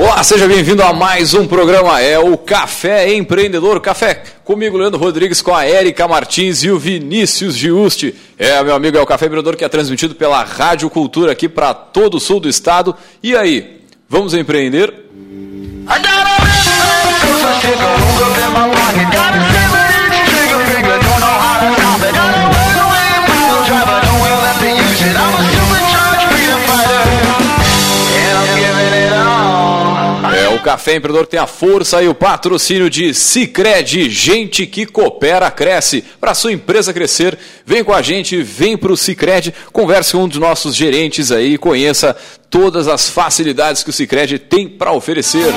Olá, seja bem-vindo a mais um programa, é o Café Empreendedor. Café comigo, Leandro Rodrigues, com a Érica Martins e o Vinícius Giusti. É, meu amigo, é o Café Empreendedor que é transmitido pela Rádio Cultura aqui para todo o sul do estado. E aí, vamos empreender? É Café Empreendedor tem a força e o patrocínio de Cicred, gente que coopera, cresce. Para sua empresa crescer, vem com a gente, vem para o Cicred, converse com um dos nossos gerentes aí, conheça todas as facilidades que o Cicred tem para oferecer.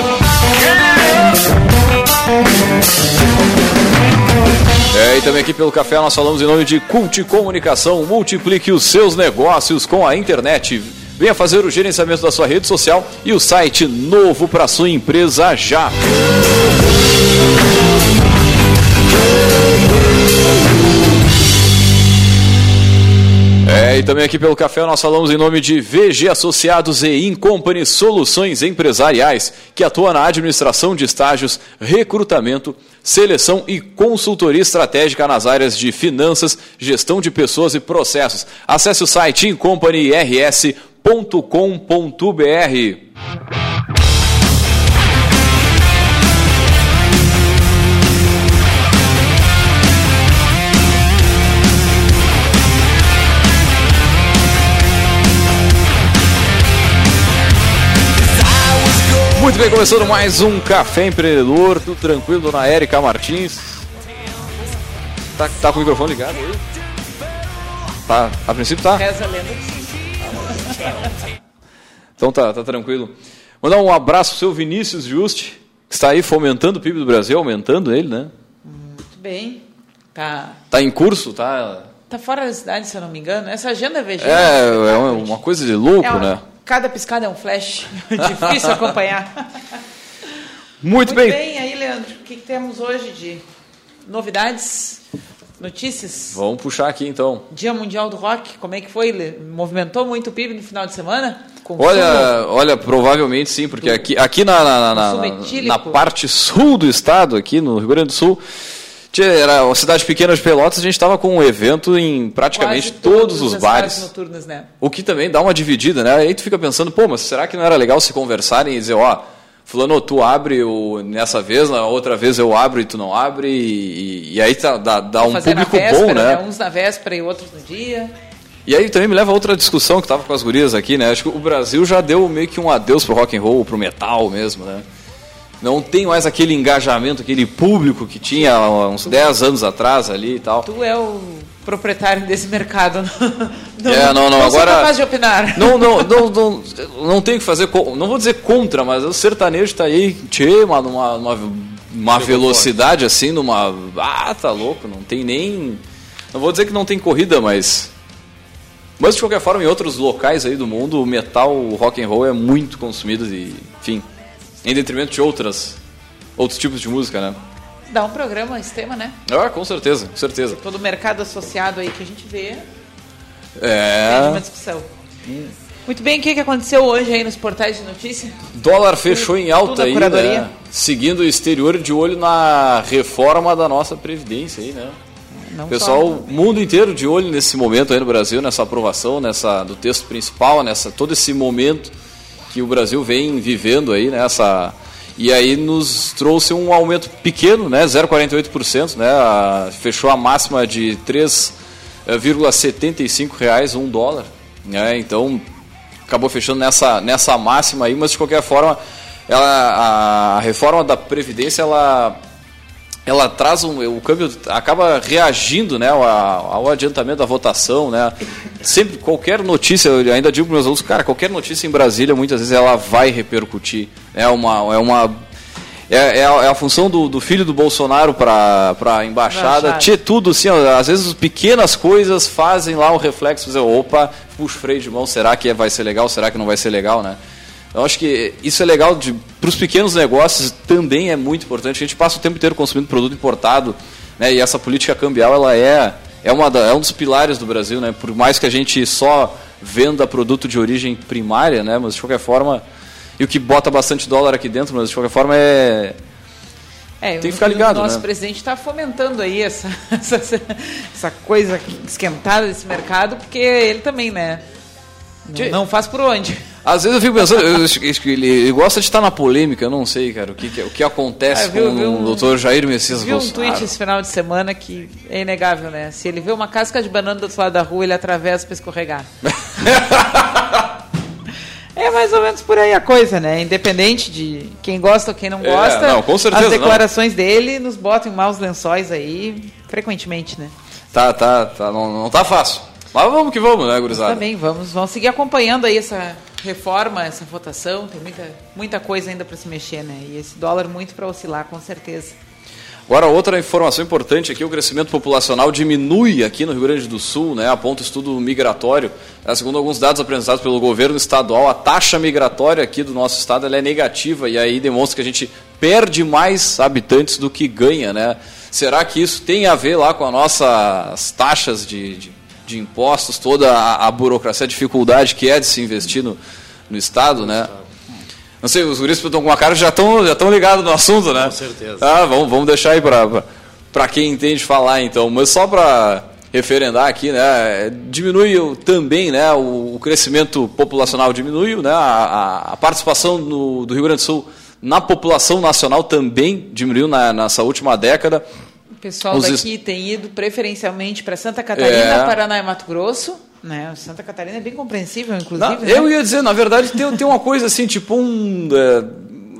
É, e também aqui pelo café nós falamos em nome de Cult Comunicação. Multiplique os seus negócios com a internet. Venha fazer o gerenciamento da sua rede social e o site novo para sua empresa já. É, e também aqui pelo café nós falamos em nome de VG Associados e Incompany Soluções Empresariais, que atua na administração de estágios, recrutamento, seleção e consultoria estratégica nas áreas de finanças, gestão de pessoas e processos. Acesse o site incompanyrs.com.br. Muito bem, começando mais um Café Empreendedor, tudo tranquilo, dona Érica Martins. Tá, tá com o microfone ligado aí? Tá, a princípio tá. Reza. Então tá, tá tranquilo. Mandar um abraço pro seu Vinícius Juste, que está aí fomentando o PIB do Brasil, aumentando ele, né? Muito bem. Tá, Tá em curso, tá. tá fora da cidade, se eu não me engano. Essa agenda VG. É, é uma, uma coisa de louco, É uma- né? Cada piscada é um flash. Difícil acompanhar. Muito, Muito bem. bem. aí, Leandro, o que, que temos hoje de novidades, notícias? Vamos puxar aqui então. Dia Mundial do Rock, como é que foi? Le- Movimentou muito o PIB no final de semana? Consumo? Olha, olha, provavelmente sim, porque aqui, aqui na, na, na, na, parte sul do estado, aqui no Rio Grande do Sul, era uma cidade pequena de Pelotas, a gente estava com um evento em praticamente Quase todos os as bares. noturnas, né? O que também dá uma dividida, né? Aí tu fica pensando, pô, mas será que não era legal se conversarem e dizer, ó, fulano, tu abre o, nessa vez, na outra vez eu abro e tu não abre, e, e aí tá, dá, dá um público véspera, bom, né? Uns na véspera e outros no dia. E aí também me leva a outra discussão que tava com as gurias aqui, né? Acho que o Brasil já deu meio que um adeus pro rock and roll, pro metal mesmo, né? Não tem mais aquele engajamento, aquele público que tinha há uns 10 anos atrás ali e tal. Tu é o proprietário desse mercado. Não, É, não, não, não agora- capaz de opinar. Não, não, não, não, não tem o que fazer, não vou dizer contra, mas o sertanejo tá aí, tchê, uma, numa, numa, uma velocidade assim, numa. Ah, tá louco, não tem nem. Não vou dizer que não tem corrida, mas. Mas de qualquer forma, em outros locais aí do mundo, o metal, o rock and roll é muito consumido e, enfim, em detrimento de outras, outros tipos de música, né? Dá um programa esse tema, né? Ah, com certeza, com certeza. Todo o mercado associado aí que a gente vê, tem É. uma discussão. Muito bem, o que, aconteceu hoje aí nos portais de notícia? Dólar fechou em alta aí, né? Seguindo o exterior de olho na reforma da nossa previdência aí, né? Não O pessoal, só- o mundo inteiro de olho nesse momento aí no Brasil, nessa aprovação, nessa do texto principal, nessa todo esse momento que o Brasil vem vivendo aí, nessa e aí nos trouxe um aumento pequeno, né, 0,48%, né, a- fechou a máxima de 3,75 reais um dólar, né, então acabou fechando nessa, nessa máxima aí, mas de qualquer forma ela, a reforma da Previdência ela ela traz um, o câmbio acaba reagindo né, ao, ao adiantamento da votação, né? Sempre qualquer notícia, eu ainda digo para meus alunos, cara, qualquer notícia em Brasília muitas vezes ela vai repercutir. É uma é uma é, é a, é a função do, do filho do Bolsonaro para a embaixada. Tchê, tudo assim, ó, às vezes pequenas coisas fazem lá um reflexo, dizer, opa, puxa freio de mão, será que vai ser legal, será que não vai ser legal, né? Eu acho que isso é legal para os pequenos negócios também é muito importante. A gente passa o tempo inteiro consumindo produto importado, né? E essa política cambial ela é é, uma da, é um dos pilares do Brasil, né? Por mais que a gente só venda produto de origem primária, né? Mas de qualquer forma e o que bota bastante dólar aqui dentro, mas de qualquer forma é. É, Tem que ficar ligado, O nosso né? presidente está fomentando aí essa, essa, essa coisa esquentada desse mercado, porque ele também, né? Não, não faz por onde. Às vezes eu fico pensando, eu acho que ele, ele gosta de estar na polêmica, eu não sei, cara, o que, que- o que acontece Ah, viu- com viu o um- doutor Jair Messias um Bolsonaro. tweet esse final de semana que é inegável, né? Se ele vê uma casca de banana do outro lado da rua, ele atravessa para escorregar. É mais ou menos por aí a coisa, né? Independente de quem gosta ou quem não É, gosta, não, com certeza as não. declarações dele nos botam em maus lençóis aí, frequentemente, né? Tá, tá, tá, não, não tá fácil. Mas vamos que vamos, né, gurizada? Também vamos, vamos seguir acompanhando aí essa reforma, essa votação. Tem muita, muita coisa ainda para se mexer, né? E esse dólar muito para oscilar, com certeza. Agora, outra informação importante aqui, o crescimento populacional diminui aqui no Rio Grande do Sul, né, aponta o estudo migratório. É, segundo alguns dados apresentados pelo governo estadual, a taxa migratória aqui do nosso estado é negativa e aí demonstra que a gente perde mais habitantes do que ganha. Né? Será que isso tem a ver lá com as nossas taxas de, de, de impostos, toda a, a burocracia, a dificuldade que é de se investir no, no estado, né? Não sei, os guris estão com uma cara já estão já estão ligados no assunto, né? Com certeza. Ah, vamos, vamos deixar aí para quem entende falar, então. Mas só para referendar aqui, né? Diminui também, né? O, o crescimento populacional diminui, né? A, a- a participação no- do Rio Grande do Sul na população nacional também diminuiu na, nessa última década. Pessoal Os daqui tem ido preferencialmente para Santa Catarina, É. Paraná e Mato Grosso. Né? Santa Catarina é bem compreensível, inclusive. Não, né? eu ia dizer, na verdade, tem, tem uma coisa assim, tipo um. é,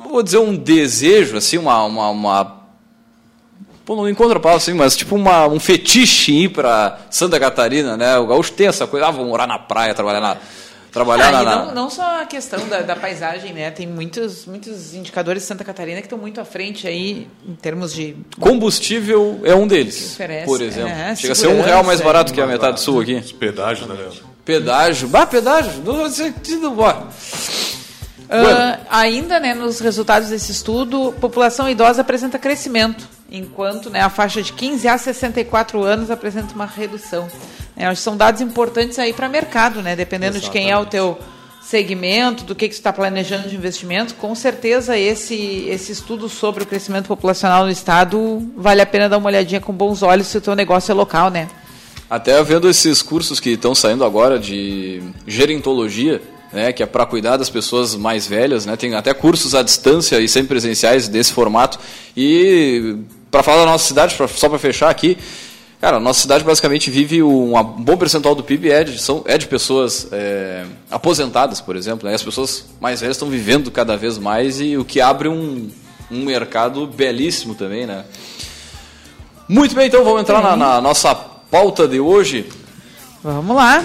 vou dizer um desejo, assim, uma. uma, uma pô, não encontro a palavra assim, mas tipo uma, um fetiche ir para Santa Catarina, né? O gaúcho tem essa coisa, ah, vou morar na praia, trabalhar na. Trabalhar Ah, na. na- não, não só a questão da, da paisagem, né? Tem muitos, muitos indicadores de Santa Catarina que estão muito à frente aí em termos de Combustível é um deles, oferece, por exemplo. é, Chega a ser um real mais barato que a metade sul aqui. Os pedágios, né, Leandro? Pedágio. Bah, pedágio. Não sei sentido, bora. Ah, ainda, né, nos resultados desse estudo, população idosa apresenta crescimento, enquanto né, a faixa de 15 a 64 anos apresenta uma redução. Né, acho que são dados importantes aí para mercado, né, dependendo de quem é o teu segmento, do que, que você está planejando de investimento, com certeza esse, esse estudo sobre o crescimento populacional no estado vale a pena dar uma olhadinha com bons olhos se o teu negócio é local, né? Até vendo esses cursos que estão saindo agora de gerontologia, né, que é para cuidar das pessoas mais velhas, né, tem até cursos à distância e sempre presenciais desse formato. E para falar da nossa cidade, pra- só para fechar aqui, cara, a nossa cidade basicamente vive um, um bom percentual do PIB é de, são, é de pessoas é, aposentadas, por exemplo. Né, as pessoas mais velhas estão vivendo cada vez mais e o que abre um, um mercado belíssimo também, né? Muito bem, então vamos entrar na, na nossa pauta de hoje. Vamos lá.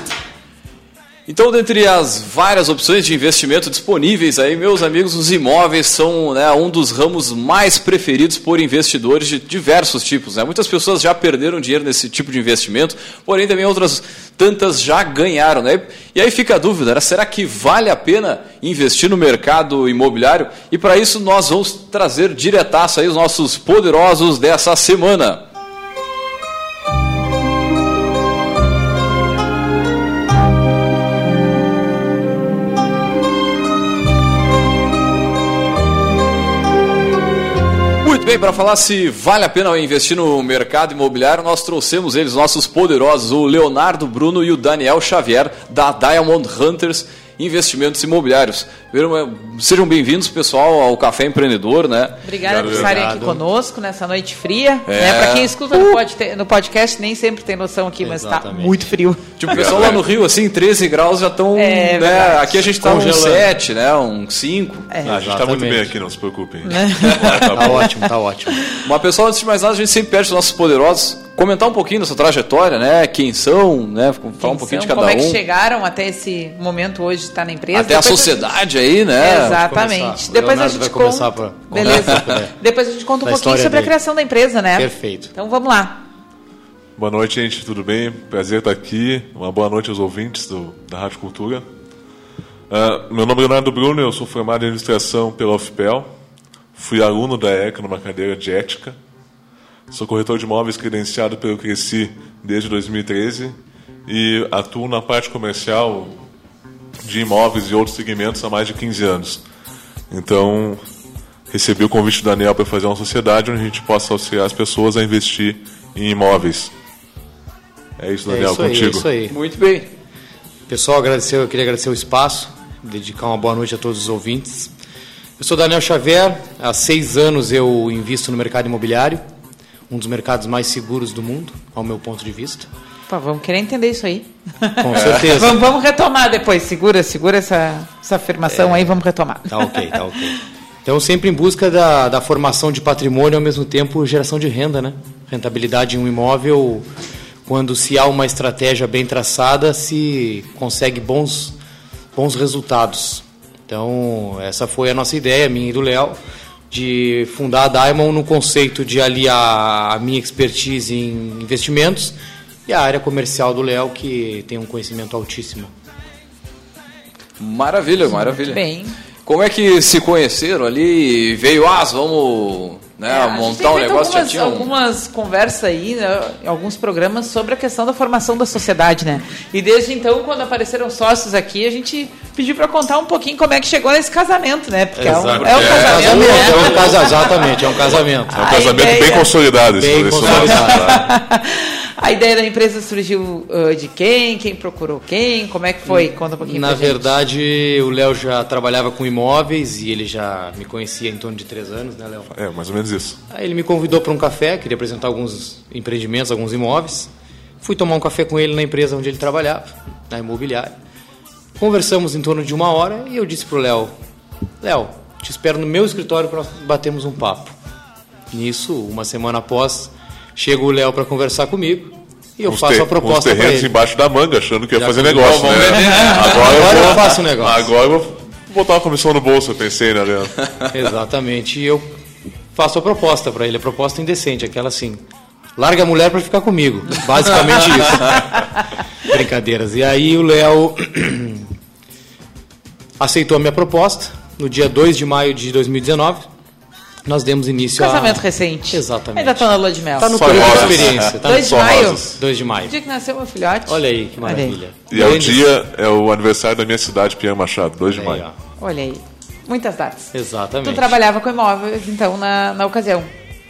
Então, dentre as várias opções de investimento disponíveis aí, meus amigos, os imóveis são né, um dos ramos mais preferidos por investidores de diversos tipos. Né? Muitas pessoas já perderam dinheiro nesse tipo de investimento, porém também outras tantas já ganharam. Né? E aí fica a dúvida, né? será que vale a pena investir no mercado imobiliário? E para isso nós vamos trazer diretaço aí os nossos poderosos dessa semana. Bem, para falar se vale a pena investir no mercado imobiliário, nós trouxemos eles, nossos poderosos, o Leonardo Bruno e o Daniel Xavier, da Diamond Hunters Investimentos Imobiliários. Viram, Sejam bem-vindos, pessoal, ao Café Empreendedor, né? Obrigada por estarem aqui conosco nessa noite fria. É. Né? Para quem escuta no, pod- no podcast, nem sempre tem noção aqui, mas está muito frio. Tipo, o pessoal lá no Rio, assim, 13 graus já estão. É, né? Aqui a gente tá uns Congelando. 7, né? Um 5. É. Ah, a gente tá muito bem aqui, não se preocupem. Né? Tá ótimo, tá ótimo. Mas, pessoal, antes de mais nada, a gente sempre pede aos nossos poderosos comentar um pouquinho da sua trajetória, né? Quem são, né? Falar um pouquinho de Então, cada como é que um. chegaram até esse momento hoje de estar na empresa? Até a Depois sociedade aí, né? Exatamente. Depois a gente vai conta. pra- Beleza. um? Depois a gente conta um pouquinho sobre a dele. criação da empresa, né? Perfeito. Então vamos lá. Boa noite, gente, tudo bem? Prazer estar aqui. Uma boa noite aos ouvintes do, da Rádio Cultura. Ah, meu nome é Leonardo Bruno, eu sou formado em administração pela UFPEL. Fui aluno da ECA numa cadeira de ética. Sou corretor de imóveis credenciado pelo Cresci desde 2013 e atuo na parte comercial de imóveis e outros segmentos há mais de 15 anos. Então, recebi o convite do Daniel para fazer uma sociedade onde a gente possa auxiliar as pessoas a investir em imóveis. É isso, Daniel, é isso aí, contigo. é isso aí. Muito bem. Pessoal, agradecer, eu queria agradecer o espaço, dedicar uma boa noite a todos os ouvintes. Eu sou Daniel Xavier, há seis anos eu invisto no mercado imobiliário, um dos mercados mais seguros do mundo, ao meu ponto de vista. Pá, vamos querer entender isso aí. Com certeza. vamos, vamos retomar depois. Segura, segura essa, essa afirmação aí, vamos retomar. Tá ok, tá ok. Então, sempre em busca da, da formação de patrimônio ao mesmo tempo, geração de renda, né? Rentabilidade em um imóvel, quando se há uma estratégia bem traçada, se consegue bons, bons resultados. Então, essa foi a nossa ideia, minha e do Léo, de fundar a Diamond no conceito de aliar a minha expertise em investimentos e a área comercial do Léo, que tem um conhecimento altíssimo. Maravilha, maravilha. Bem. Como é que se conheceram ali? Veio, ah, vamos né, É, montar um negócio. Algumas, já tinha um... algumas conversas aí, né, em alguns programas, sobre a questão da formação da sociedade, né? E desde então, quando apareceram sócios aqui, a gente pediu para contar um pouquinho como é que chegou nesse casamento, né? Porque é um, Exato. é um É, casamento, né? é um casamento, exatamente, é um casamento. É um casamento bem consolidado esse, Bem consolidado. A ideia da empresa surgiu uh, de quem? Quem procurou quem? Como é que foi? Conta um pouquinho Na pra gente. verdade, o Léo já trabalhava com imóveis e ele já me conhecia em torno de três anos, né, Léo? É, mais ou menos isso. Aí ele me convidou para um café, queria apresentar alguns empreendimentos, alguns imóveis. Fui tomar um café com ele na empresa onde ele trabalhava, na imobiliária. Conversamos em torno de uma hora e eu disse pro Léo: Léo, te espero no meu escritório para batermos um papo. Nisso, uma semana após, chega o Léo para conversar comigo e eu Uns faço a proposta para terrenos ele. embaixo da manga, achando que ia Já fazer negócio, né? Agora, Agora eu eu vou, faço o negócio. Agora eu vou botar uma comissão no bolso, eu pensei, né, Leandro? Exatamente. E eu faço a proposta para ele, a proposta indecente, aquela assim: larga a mulher para ficar comigo. Basicamente isso. Brincadeiras. E aí o Léo aceitou a minha proposta. No dia 2 de maio de 2019, nós demos início Casamento a. recente. Exatamente. Ainda tô na lua de mel. Tá no período de experiência. Tá Dois no... de Só maio? rosas. 2 de O maio. dia que nasceu meu filhote. Olha aí, que maravilha. E é o dia, é o aniversário da minha cidade, Pierre Machado, 2 de maio. ó. Olha aí. Muitas datas. Exatamente. Tu trabalhava com imóveis, então, na, na ocasião.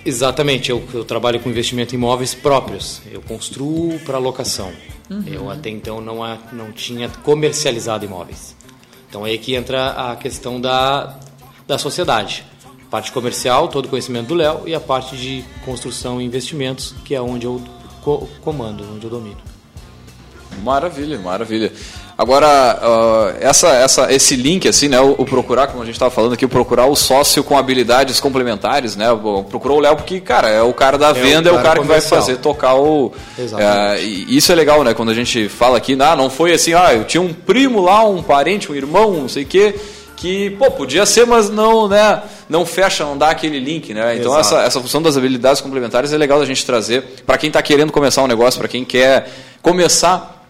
Exatamente, eu, eu trabalho com investimento em imóveis próprios. Eu construo para locação. Eu até então não, a- não tinha comercializado imóveis. Então é aí que entra a questão da, da sociedade. Parte comercial, todo o conhecimento do Léo, e a parte de construção e investimentos, que é onde eu co- comando, onde eu domino. Maravilha, maravilha. Agora, ah, essa, essa, esse link, assim, né? O, o procurar, como a gente estava falando aqui, o procurar o sócio com habilidades complementares, né? o- Procurou o Léo porque, cara, é o cara da o venda, é o cara cara que vai fazer tocar o. Exatamente. É, e isso é legal, né? Quando a gente fala aqui, ah, não foi assim, ah, eu tinha um primo lá, um parente, um irmão, não sei o quê. Que, pô, podia ser, mas não, né, não fecha, não dá aquele link, né? Então, Exato. essa, essa função das habilidades complementares é legal da gente trazer para quem está querendo começar um negócio, para quem quer começar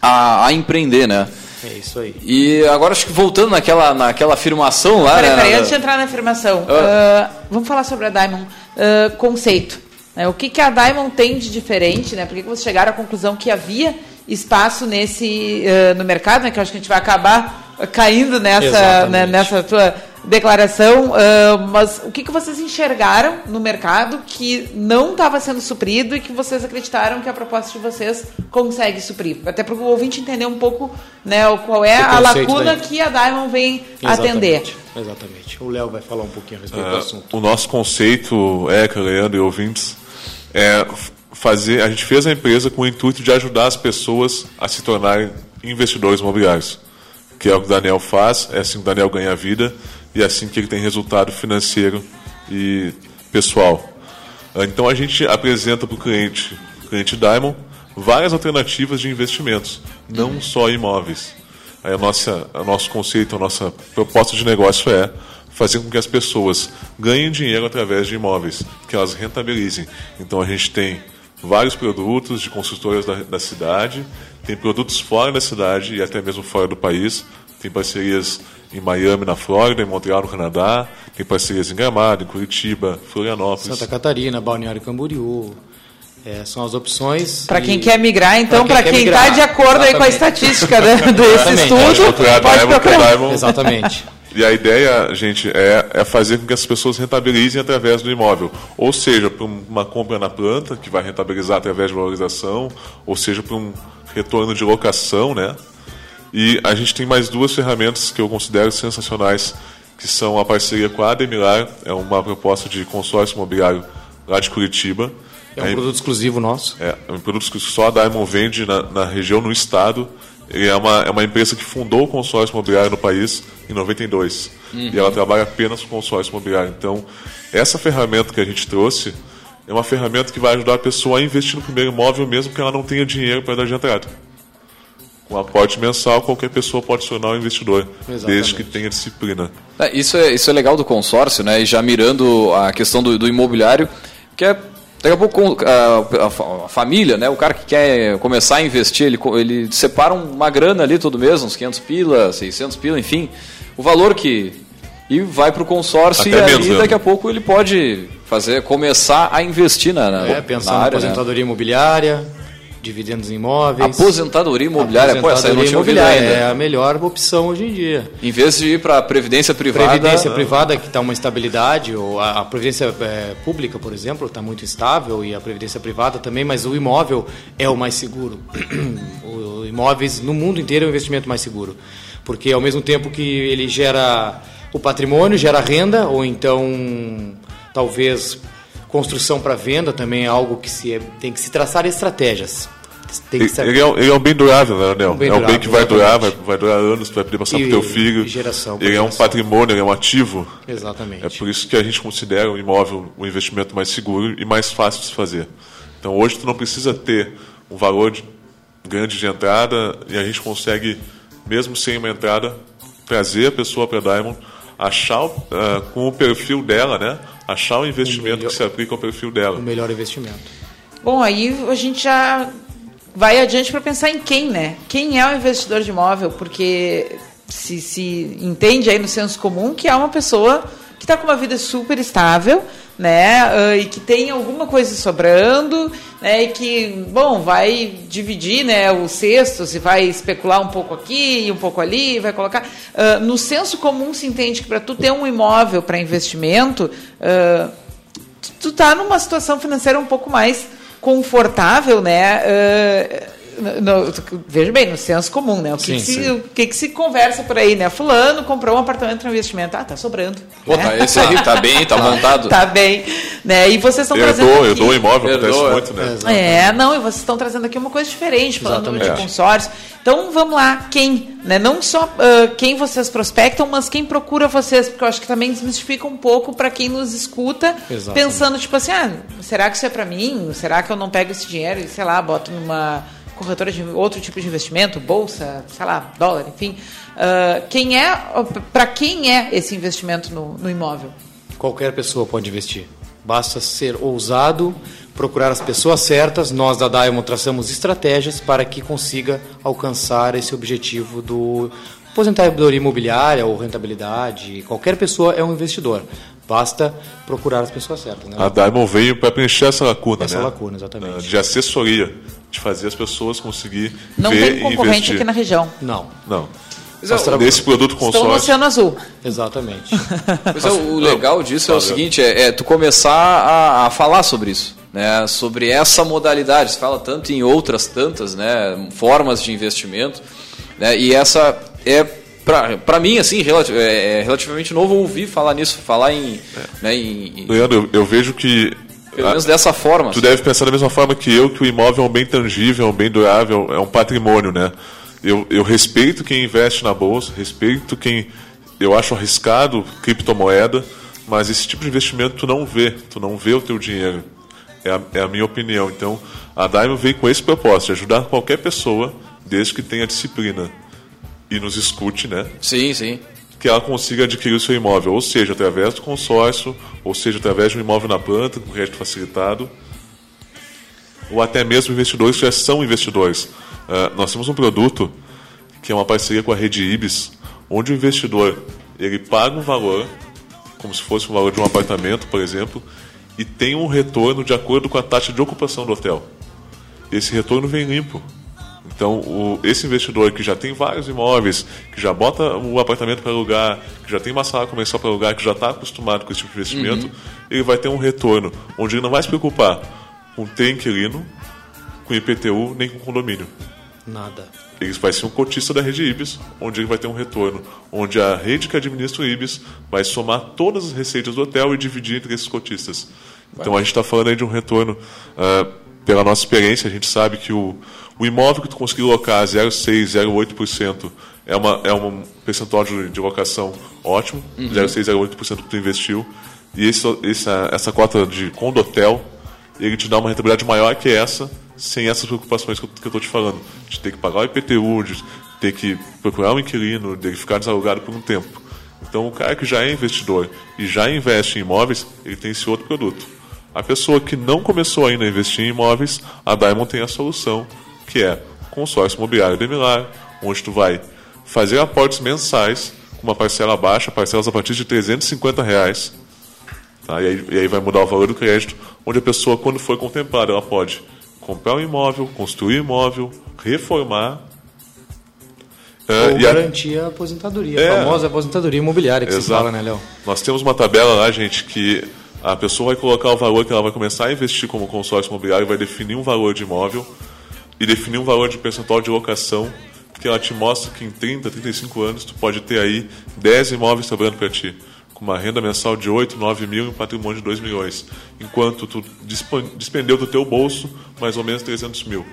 a, a empreender, né? É isso aí. E agora acho que voltando naquela, naquela afirmação lá, Peraí, né? peraí, na- antes de entrar na afirmação, Ah. ah, vamos falar sobre a Diamond. Ah, conceito. né? O que, que a Diamond tem de diferente? Né? Por que, que vocês chegaram à conclusão que havia espaço nesse ah, no mercado? Né? Que eu acho que a gente vai acabar caindo nessa, Exatamente. né, nessa tua declaração. ah, mas o que, que vocês enxergaram no mercado que não estava sendo suprido e que vocês acreditaram que a proposta de vocês consegue suprir? Até para o ouvinte entender um pouco né, o- qual é a lacuna daí. que a Diamond vem atender. Exatamente. Exatamente. O Léo vai falar um pouquinho a respeito do Ah, assunto. o nosso conceito, Eka, Leandro e ouvintes, é fazer. A gente fez a empresa com o intuito de ajudar as pessoas a se tornarem investidores imobiliários. Que é o que o Daniel faz, é assim que o Daniel ganha vida e é assim que ele tem resultado financeiro e pessoal. Ah, Então a gente apresenta para o cliente, cliente Diamond, várias alternativas de investimentos, não só imóveis. Aí a nossa, o nosso conceito, a nossa proposta de negócio é fazer com que as pessoas ganhem dinheiro através de imóveis, que elas rentabilizem. Então a gente tem vários produtos de construtoras da, da cidade, tem produtos fora da cidade e até mesmo fora do país. Tem parcerias em Miami, na Flórida, em Montreal, no Canadá, tem parcerias em Gramado, em Curitiba, Florianópolis. Santa Catarina, Balneário Camboriú. É, são as opções. Para e- quem quer migrar, então, para quem está de acordo aí com a estatística né, desse estudo, Pode procurar pode procurar. Diamond Exatamente. E a ideia, gente, é, é fazer com que as pessoas rentabilizem através do imóvel. Ou seja, para uma compra na planta, que vai rentabilizar através de valorização, ou seja, para um retorno de locação, né? E a gente tem mais duas ferramentas que eu considero sensacionais, que são a parceria com a Ademilar, é uma proposta de consórcio imobiliário lá de Curitiba. É um é, produto exclusivo nosso. É, é um produto que só a Diamond vende na, na região, no estado. Ele é uma, é uma empresa que fundou o consórcio imobiliário no país em 92. Uhum. E ela trabalha apenas com consórcio imobiliário. Então, essa ferramenta que a gente trouxe é uma ferramenta que vai ajudar a pessoa a investir no primeiro imóvel mesmo que ela não tenha dinheiro para dar de entrada. Com aporte mensal, qualquer pessoa pode se tornar um investidor, Exatamente. desde que tenha disciplina. É, isso, é, isso é legal do consórcio, né? E já mirando a questão do, do imobiliário, que é Daqui a pouco a, a, a, família, né, o cara que quer começar a investir, ele, ele separa uma grana ali todo mês, uns 500 pila, 600 pila, enfim, o valor que e vai para o consórcio Até e aí daqui a pouco ele pode fazer começar a investir na, na é, pensar na, área, aposentadoria né? imobiliária dividendos imóveis. Aposentadoria imobiliária, Aposentadoria pô, essa imobiliária é a melhor opção hoje em dia. Em vez de ir para a previdência privada. Previdência privada que está uma estabilidade, ou a, a previdência é, pública, por exemplo, está muito estável e a previdência privada também, mas o imóvel é o mais seguro. o, imóveis no mundo inteiro é o investimento mais seguro, porque ao mesmo tempo que ele gera o patrimônio, gera renda, ou então talvez construção para venda também é algo que se é, tem que se traçar estratégias. Tem que ele, é, ele é um bem durável, né, Anel? Um é um bem que vai durar, vai, vai durar anos, vai poder passar para o teu filho. Geração, ele geração. é um patrimônio, ele é um ativo. Exatamente. É por isso que a gente considera o imóvel um investimento mais seguro e mais fácil de se fazer. Então hoje tu não precisa ter um valor de, grande de entrada e a gente consegue, mesmo sem uma entrada, trazer a pessoa para a Diamond, achar uh, com o perfil dela, né? achar o investimento melhor, que se aplica ao perfil dela. O melhor investimento. Bom, aí a gente já vai adiante para pensar em quem, né? Quem é o investidor de imóvel? Porque se, se entende aí no senso comum que é uma pessoa que está com uma vida super estável, né? Uh, e que tem alguma coisa sobrando, né? E que, bom, vai dividir, né? O cesto, se vai especular um pouco aqui e um pouco ali, vai colocar. Uh, no senso comum se entende que para tu ter um imóvel para investimento, uh, tu, está numa situação financeira um pouco mais confortável, né? No, veja bem, no senso comum, né? O que, sim, que, se, o que, que, se conversa por aí, né? Fulano comprou um apartamento para investimento. Ah, tá sobrando. Pô, né? tá, esse aí tá bem, tá montado. Tá bem. Né? E vocês estão trazendo. Dou, aqui... Eu dou imóvel, acontece é. muito, né? É, não, e vocês estão trazendo aqui uma coisa diferente, falando Exatamente. de consórcio. Então vamos lá, quem? Né? Não só uh, quem vocês prospectam, mas quem procura vocês, porque eu acho que também desmistifica um pouco para quem nos escuta, Exatamente. pensando, tipo assim, ah, será que isso é para mim? Será que eu não pego esse dinheiro e, sei lá, boto numa corretora de outro tipo de investimento, bolsa, sei lá, dólar, enfim. Uh, quem é, para quem é esse investimento no, no imóvel? Qualquer pessoa pode investir. Basta ser ousado, procurar as pessoas certas. Nós da Diamond traçamos estratégias para que consiga alcançar esse objetivo do aposentadoria imobiliária ou rentabilidade. Qualquer pessoa é um investidor. Basta procurar as pessoas certas. Né? A Diamond veio para preencher essa lacuna, essa né? lacuna, exatamente. De assessoria de fazer as pessoas conseguir Não ver tem concorrente aqui na região. Não. Não. É, Desse produto consórcio. Estão no Oceano Azul. Exatamente. Mas é, o legal disso é o seguinte, é, é tu começar a, a, falar sobre isso. Né, sobre essa modalidade, se fala tanto em outras tantas né, formas de investimento, né, e essa é para mim, assim, é, é relativamente novo ouvir falar nisso, falar em. É. Né, em, Leandro, eu, eu vejo que pelo menos dessa forma. Tu deve pensar da mesma forma que eu, que o imóvel é um bem tangível, é um bem durável, é um patrimônio, né? Eu, eu respeito quem investe na bolsa, respeito quem eu acho arriscado criptomoeda, mas esse tipo de investimento tu não vê, tu não vê o teu dinheiro. É a, é a minha opinião. Então, a Diamond veio com esse propósito, ajudar qualquer pessoa, desde que tenha disciplina e nos escute, né? Sim, sim que ela consiga adquirir o seu imóvel, ou seja, através do consórcio, ou seja, através de um imóvel na planta, com crédito facilitado, ou até mesmo investidores que já são investidores. Uh, nós temos um produto que é uma parceria com a rede Ibis, onde o investidor ele paga um valor, como se fosse o valor de um apartamento, por exemplo, e tem um retorno de acordo com a taxa de ocupação do hotel. Esse retorno vem limpo. Então, o, esse investidor que já tem vários imóveis, que já bota o apartamento para alugar, que já tem uma sala comercial para alugar, que já está acostumado com esse tipo de investimento, uhum. ele vai ter um retorno onde ele não vai se preocupar com ter inquilino, com IPTU, nem com condomínio. Nada. Ele vai ser um cotista da rede IBIS, onde ele vai ter um retorno, onde a rede que administra o IBIS vai somar todas as receitas do hotel e dividir entre esses cotistas. Então a gente está falando aí de um retorno, uh, pela nossa experiência, a gente sabe que o, o imóvel que tu conseguir locar 0,6%, 0,8% é, uma, é um percentual de, de locação ótimo, uhum. 0,6%, 0,8% que tu investiu. E esse, essa, essa cota de condotel, ele te dá uma rentabilidade maior que essa, sem essas preocupações que eu estou te falando. De ter que pagar o IPTU, de ter que procurar um inquilino, de ficar desalugado por um tempo. Então, o cara que já é investidor e já investe em imóveis, ele tem esse outro produto. A pessoa que não começou ainda a investir em imóveis, a Diamond tem a solução que é consórcio imobiliário Demilar, onde tu vai fazer aportes mensais com uma parcela baixa, parcelas a partir de 350 reais. Tá? E, aí, e aí vai mudar o valor do crédito, onde a pessoa, quando for contemplada, ela pode comprar um imóvel, construir um imóvel, reformar. É, Ou garantir a... a aposentadoria, é, a famosa aposentadoria imobiliária que exato. se fala, né, Léo? Nós temos uma tabela lá, gente, que a pessoa vai colocar o valor que ela vai começar a investir como consórcio imobiliário, vai definir um valor de imóvel, e definir um valor de percentual de locação, que ela te mostra que em 30, 35 anos tu pode ter aí 10 imóveis sobrando para ti, com uma renda mensal de 8, 9 mil e um patrimônio de 2 milhões, enquanto tu despendeu do teu bolso mais ou menos 300 mil.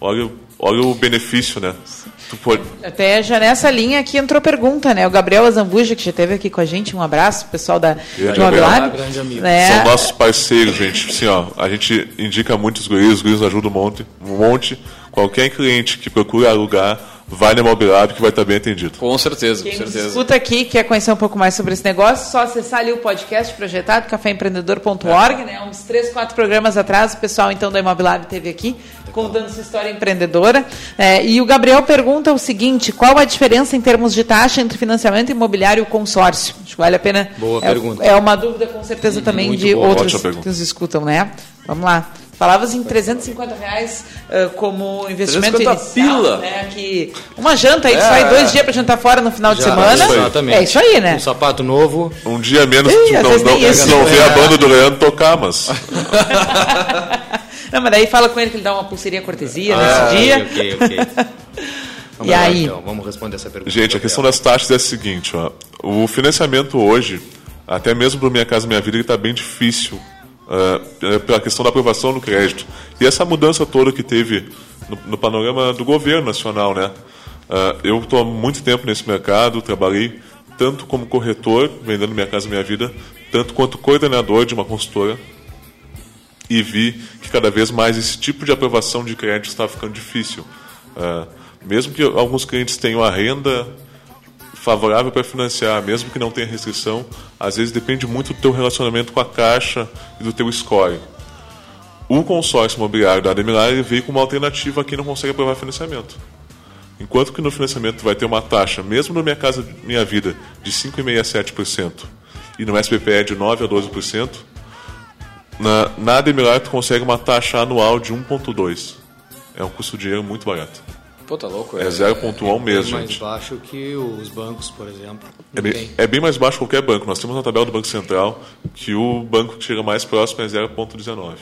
Olha, olha o benefício, né? Pode... Até já nessa linha aqui entrou pergunta, né? O Gabriel Azambuja, que já esteve aqui com a gente, um abraço, pessoal da Imobiliário. Grande amigo. Né? São nossos parceiros, gente. Assim, ó, a gente indica muito os guris, os guris ajudam um monte, um monte. Qualquer cliente que procure alugar, vai na Mobilab que vai estar bem atendido. Com certeza, Quem com certeza. escuta aqui, quer conhecer um pouco mais sobre esse negócio, só acessar ali o podcast projetado, caféempreendedor.org, né? Uns três, quatro programas atrás, o pessoal então da Imobilab teve aqui, contando sua história empreendedora. É, e o Gabriel pergunta o seguinte, qual a diferença em termos de taxa entre financiamento imobiliário e consórcio? Acho que vale a pena... Boa é, pergunta. É uma dúvida com certeza também Muito de boa, outros que nos escutam, né? Vamos lá. Falavas em 350 reais uh, como investimento 350 inicial, pila. Né, que uma janta aí, é, sai dois dias para jantar fora no final Já, de semana. Isso exatamente. É isso aí, né? Um sapato novo. Um dia menos Ih, não, não, não vê a banda do Leandro tocar, mas... não, mas daí fala com ele que ele dá uma pulseirinha cortesia ah, nesse dia. Ok, ok. Vamos e lá, aí? Então, vamos responder essa pergunta. Gente, a questão das taxas é a seguinte, ó. O financiamento hoje, até mesmo para Minha Casa Minha Vida, ele está bem difícil uh, pela questão da aprovação do crédito. E essa mudança toda que teve no, no panorama do governo nacional, né? Uh, eu estou há muito tempo nesse mercado, trabalhei tanto como corretor, vendendo Minha Casa Minha Vida, tanto quanto coordenador de uma consultora, e vi que cada vez mais esse tipo de aprovação de crédito está ficando difícil. Uh, mesmo que alguns clientes tenham a renda favorável para financiar, mesmo que não tenha restrição, às vezes depende muito do teu relacionamento com a caixa e do teu score. O consórcio imobiliário da Ademilar veio com uma alternativa a quem não consegue aprovar financiamento. Enquanto que no financiamento vai ter uma taxa, mesmo no Minha Casa Minha Vida, de 5,67% e no SBPE de 9% a 12%, na, na Ademilar tu consegue uma taxa anual de 1,2%. É um custo de dinheiro muito barato. Pô, tá louco. É, é 0,1 é, mesmo, é mais baixo que os bancos, por exemplo. É bem, é bem, mais baixo que qualquer banco. Nós temos uma tabela do Banco Central que o banco que chega mais próximo é 0,19.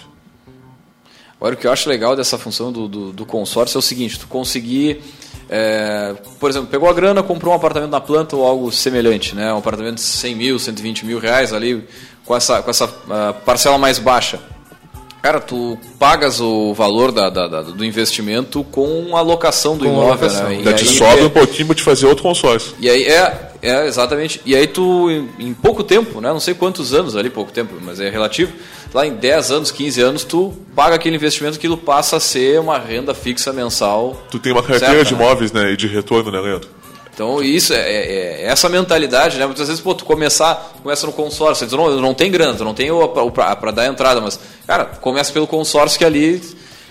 Agora, o que eu acho legal dessa função do, do, do consórcio é o seguinte, tu conseguir... É, por exemplo, pegou a grana, comprou um apartamento na planta ou algo semelhante, né? um apartamento de 100 mil, 120 mil reais ali, com essa, com essa uh, parcela mais baixa Cara, tu pagas o valor da, da, da do investimento com a locação do com imóvel, né? Ainda te sobra é, um pouquinho para te fazer outro consórcio. E aí é, é exatamente. E aí tu em, em, pouco tempo, né? Não sei quantos anos ali, pouco tempo, mas é relativo. Lá em 10 anos, 15 anos, tu paga aquele investimento, aquilo passa a ser uma renda fixa mensal. Tu tem uma carteira certa, de né? imóveis, né? E de retorno, né, Leandro? Então, isso é, é, é, essa mentalidade, né? Muitas vezes, pô, tu começar, começa no consórcio, tu não, não tem grana, tu não tem para dar entrada, mas, cara, começa pelo consórcio que ali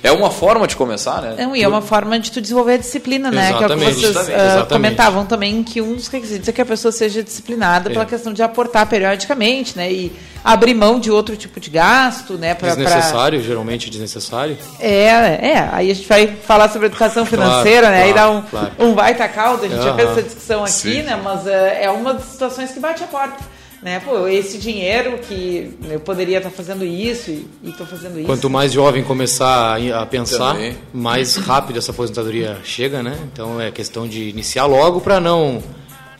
é uma forma de começar, né? Não, e é uma forma de tu desenvolver a disciplina, né? Exatamente. Que é o que vocês Exatamente. uh, comentavam também, que um dos requisitos é que a pessoa seja disciplinada É. pela questão de aportar periodicamente, né? E abrir mão de outro tipo de gasto, né? Pra, pra- Desnecessário, geralmente desnecessário. É, é. Aí a gente vai falar sobre educação financeira, né? Aí dá um, claro. um baita caldo, a gente já fez essa discussão aqui, Sim. né? Mas é, é uma das situações que bate a porta. Né? Pô, esse dinheiro que eu poderia estar fazendo isso e estou fazendo isso. Quanto mais jovem começar a pensar, Também. mais rápido essa aposentadoria chega, né? Então é questão de iniciar logo para não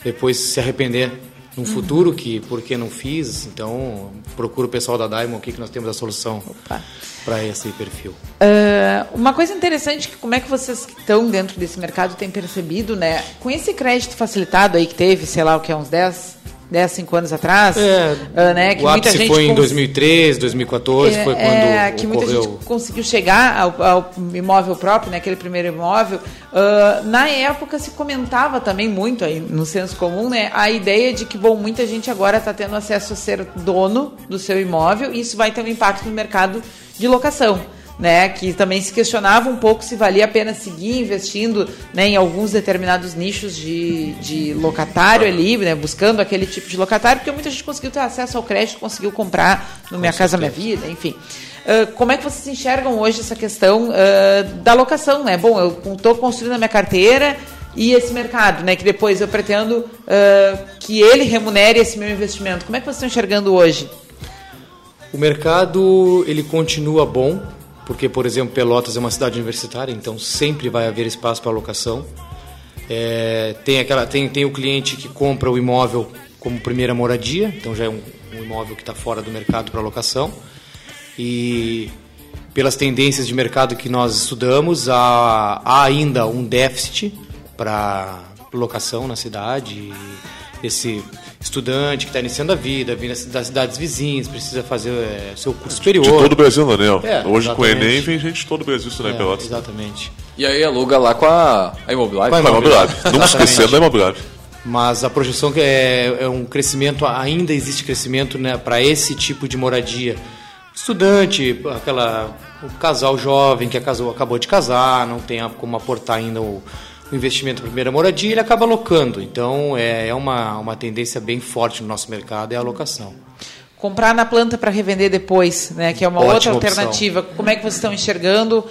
depois se arrepender Uhum. no futuro que por que não fiz. Então procura o pessoal da Diamond aqui que nós temos a solução Opa. para esse perfil. Ah, uma coisa interessante que como é que vocês que estão dentro desse mercado têm percebido, né? Com esse crédito facilitado aí que teve, sei lá, o que é uns 10, 10 5 anos atrás, ah, né, que o muita ápice gente foi em cons- 2013, 2014, foi quando é, que muita ocorreu... gente conseguiu chegar ao, ao imóvel próprio, né, aquele primeiro imóvel. Ah, na época se comentava também muito aí no senso comum, né, a ideia de que bom, muita gente agora está tendo acesso a ser dono do seu imóvel e isso vai ter um impacto no mercado de locação. Né, que também se questionava um pouco se valia a pena seguir investindo né, em alguns determinados nichos de, de locatário ali, né, buscando aquele tipo de locatário, porque muita gente conseguiu ter acesso ao crédito, conseguiu comprar no Minha Casa Minha Vida, enfim. Ah, como é que vocês enxergam hoje essa questão ah, da locação? Né? Bom, eu estou construindo a minha carteira e esse mercado, né, que depois eu pretendo ah, que ele remunere esse meu investimento. Como é que vocês estão enxergando hoje? O mercado ele continua bom, porque, por exemplo, Pelotas é uma cidade universitária, então sempre vai haver espaço para locação. É, tem, aquela, tem, tem o cliente que compra o imóvel como primeira moradia, então já é um, um imóvel que está fora do mercado para locação. E pelas tendências de mercado que nós estudamos, há, há ainda um déficit para locação na cidade. Esse estudante que está iniciando a vida, vindo das cidades vizinhas, precisa fazer é, seu curso superior. De todo o Brasil, né, Daniel? É, Hoje com o exatamente. Enem vem gente de todo o Brasil estudar em É, Pelotas. exatamente. E aí aluga lá com a, a Imobiliária. Com a imobiliário. Exatamente. Nunca esquecendo da imobiliária. Mas a projeção que é, é um crescimento, ainda existe crescimento né, para esse tipo de moradia. Estudante, aquela, o casal jovem que casou, acabou de casar, não tem como aportar ainda o, o investimento para primeira moradia, ele acaba alocando. Então é, é uma, uma tendência bem forte no nosso mercado, é a alocação. Comprar na planta para revender depois, né, que é uma Ótima outra opção. alternativa. Como é que vocês estão enxergando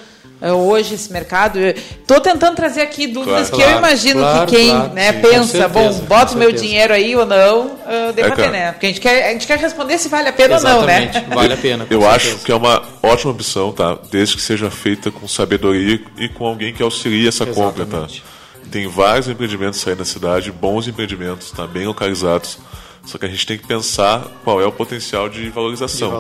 hoje esse mercado? Estou tentando trazer aqui dúvidas Claro, que eu imagino claro, que quem claro, né, sim, pensa, certeza, bom, bota o meu dinheiro aí ou não, uh, dê É, pra ter, né? Porque a gente, quer, a gente quer responder se vale a pena ou não, né? Exatamente, vale a pena. Eu certeza. acho que é uma ótima opção, tá? Desde que seja feita com sabedoria e com alguém que auxilie essa compra, tá? Exatamente. Tem vários empreendimentos aí na cidade, bons empreendimentos, tá? Bem localizados. Só que a gente tem que pensar qual é o potencial de de valorização.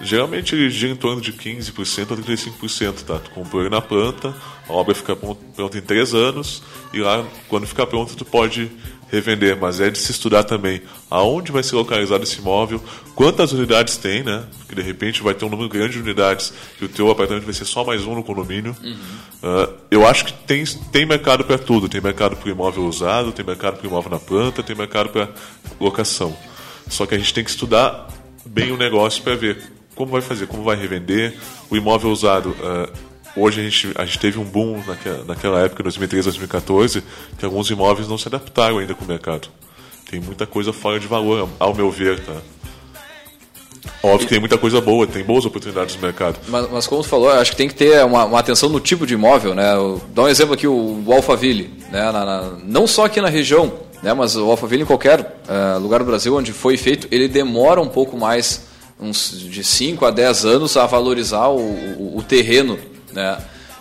Geralmente ele gira em torno de 15% a 35%, tá? Tu comprou ele na planta, a obra fica pron- pronta em 3 anos e lá, quando ficar pronto, tu pode revender. Mas é de se estudar também aonde vai ser localizado esse imóvel, quantas unidades tem, né? Porque de repente vai ter um número grande de unidades e o teu apartamento vai ser só mais um no condomínio. Ah, eu acho que tem, tem mercado para tudo. Tem mercado para imóvel usado, tem mercado para imóvel na planta, tem mercado para locação. Só que a gente tem que estudar bem o negócio para ver como vai fazer, como vai revender. O imóvel usado, ah, hoje a gente, a gente teve um boom naquela, naquela época, 2013, 2014, que alguns imóveis não se adaptaram ainda com o mercado. Tem muita coisa fora de valor, ao meu ver, tá? Óbvio que tem muita coisa boa, tem boas oportunidades no mercado. Mas, mas como tu falou, acho que tem que ter uma, uma atenção no tipo de imóvel, né? Dá um exemplo aqui, o, o Alphaville, né? Na- na- não só aqui na região, né? Mas o Alphaville em qualquer eh, lugar do Brasil onde foi feito, ele demora um pouco mais, uns de 5 a 10 anos a valorizar o, o- o terreno, né?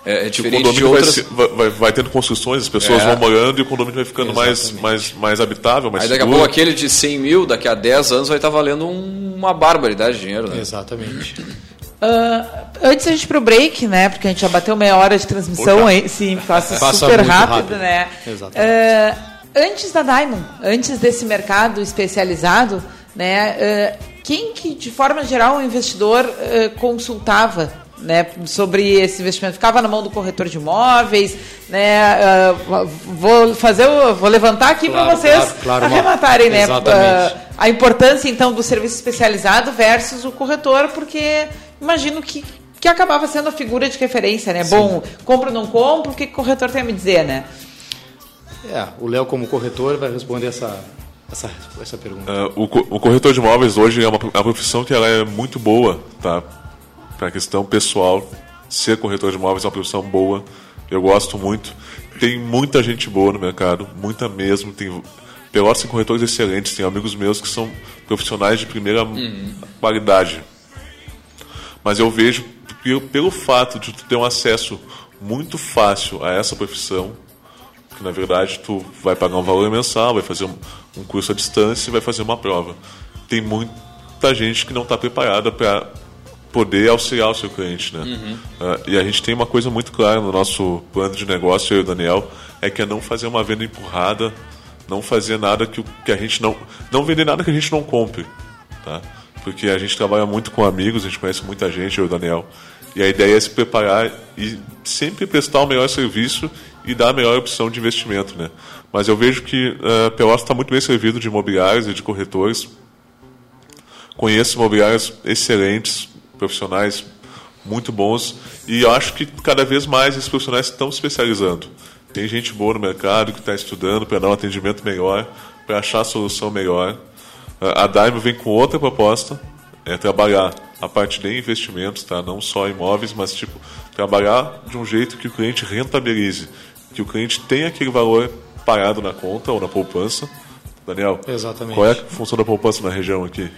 É, é o diferente de condomínio vai, outras... vai, vai- vai tendo construções, as pessoas É. vão morando e o condomínio vai ficando mais, Exatamente. mais, mais habitável, mais Aí daqui a seguro. pouco aquele de 100 mil, daqui a 10 anos vai estar valendo um- uma barbaridade de dinheiro, né? Exatamente. Ah, antes a gente ir pro break, né? Porque a gente já bateu meia hora de transmissão aí. Sim, passa, Passa super rápido, rápido. né? Exatamente. Ah, antes da Diamond, antes desse mercado especializado, né? ah, quem que, de forma geral, o investidor ah, consultava? Né, sobre esse investimento ficava na mão do corretor de imóveis, né? ah, vou fazer, vou levantar aqui para Claro, vocês claro, claro, uma- arrematarem, né? Exatamente. ah, a importância então do serviço especializado versus o corretor, porque imagino que que acabava sendo a figura de referência, né? Sim. Bom, compro ou não compro, o que, que o corretor tem a me dizer, né? É, o Léo como corretor vai responder essa, essa, essa pergunta. Uh, o, o, corretor de imóveis hoje é uma, uma profissão que ela é muito boa, tá? Para a questão pessoal, ser corretor de imóveis é uma profissão boa, eu gosto muito. Tem muita gente boa no mercado, muita mesmo. Tem Pelotas tem corretores excelentes, tem amigos meus que são profissionais de primeira uhum. qualidade. Mas eu vejo pelo fato de tu ter um acesso muito fácil a essa profissão, que na verdade tu vai pagar um valor mensal, vai fazer um, curso à distância e vai fazer uma prova. Tem muita gente que não está preparada para poder auxiliar o seu cliente, né? Uhum. Uh, e a gente tem uma coisa muito clara no nosso plano de negócio, eu e o Daniel, é que é não fazer uma venda empurrada, não fazer nada que, que a gente não... Não vender nada que a gente não compre, tá? Porque a gente trabalha muito com amigos, a gente conhece muita gente, eu e o Daniel, e a ideia é se preparar e sempre prestar o melhor serviço e dar a melhor opção de investimento, né? Mas eu vejo que uh, Pelotas está muito bem servido de imobiliários e de corretores. Conheço imobiliários excelentes, profissionais muito bons e acho que cada vez mais esses profissionais estão se especializando. Tem gente boa no mercado que está estudando para dar um atendimento melhor, para achar a solução melhor. A Daimo vem com outra proposta, é trabalhar a parte de investimentos, tá? não só imóveis, mas tipo trabalhar de um jeito que o cliente rentabilize, que o cliente tenha aquele valor parado na conta ou na poupança. Daniel, Exatamente. qual é a função da poupança na região aqui?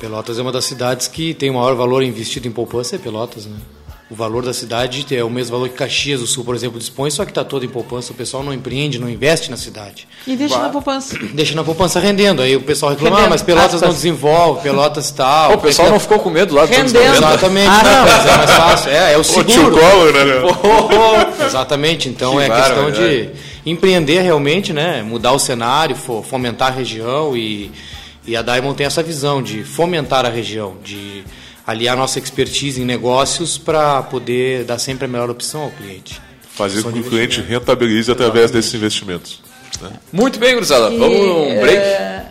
Pelotas é uma das cidades que tem o maior valor investido em poupança, é Pelotas, né? O valor da cidade é o mesmo valor que Caxias do Sul, por exemplo, dispõe, só que está todo em poupança. O pessoal não empreende, não investe na cidade. E deixa na poupança. Deixa na poupança rendendo. Aí o pessoal reclama, ah, mas Pelotas Aspas. não desenvolve, Pelotas tal. o pessoal não ficou com medo lá. Rendendo. Exatamente. Ah, não. Mas é mais fácil. É, é o seguro. Collor, né? Exatamente. Então que é questão de é. Empreender realmente, né? Mudar o cenário, fomentar a região e, e a Diamond tem essa visão de fomentar a região, de aliar nossa expertise em negócios para poder dar sempre a melhor opção ao cliente. Fazer com que o cliente rentabilize através desses investimentos. Né? Muito bem, gurizada. Vamos um break. É...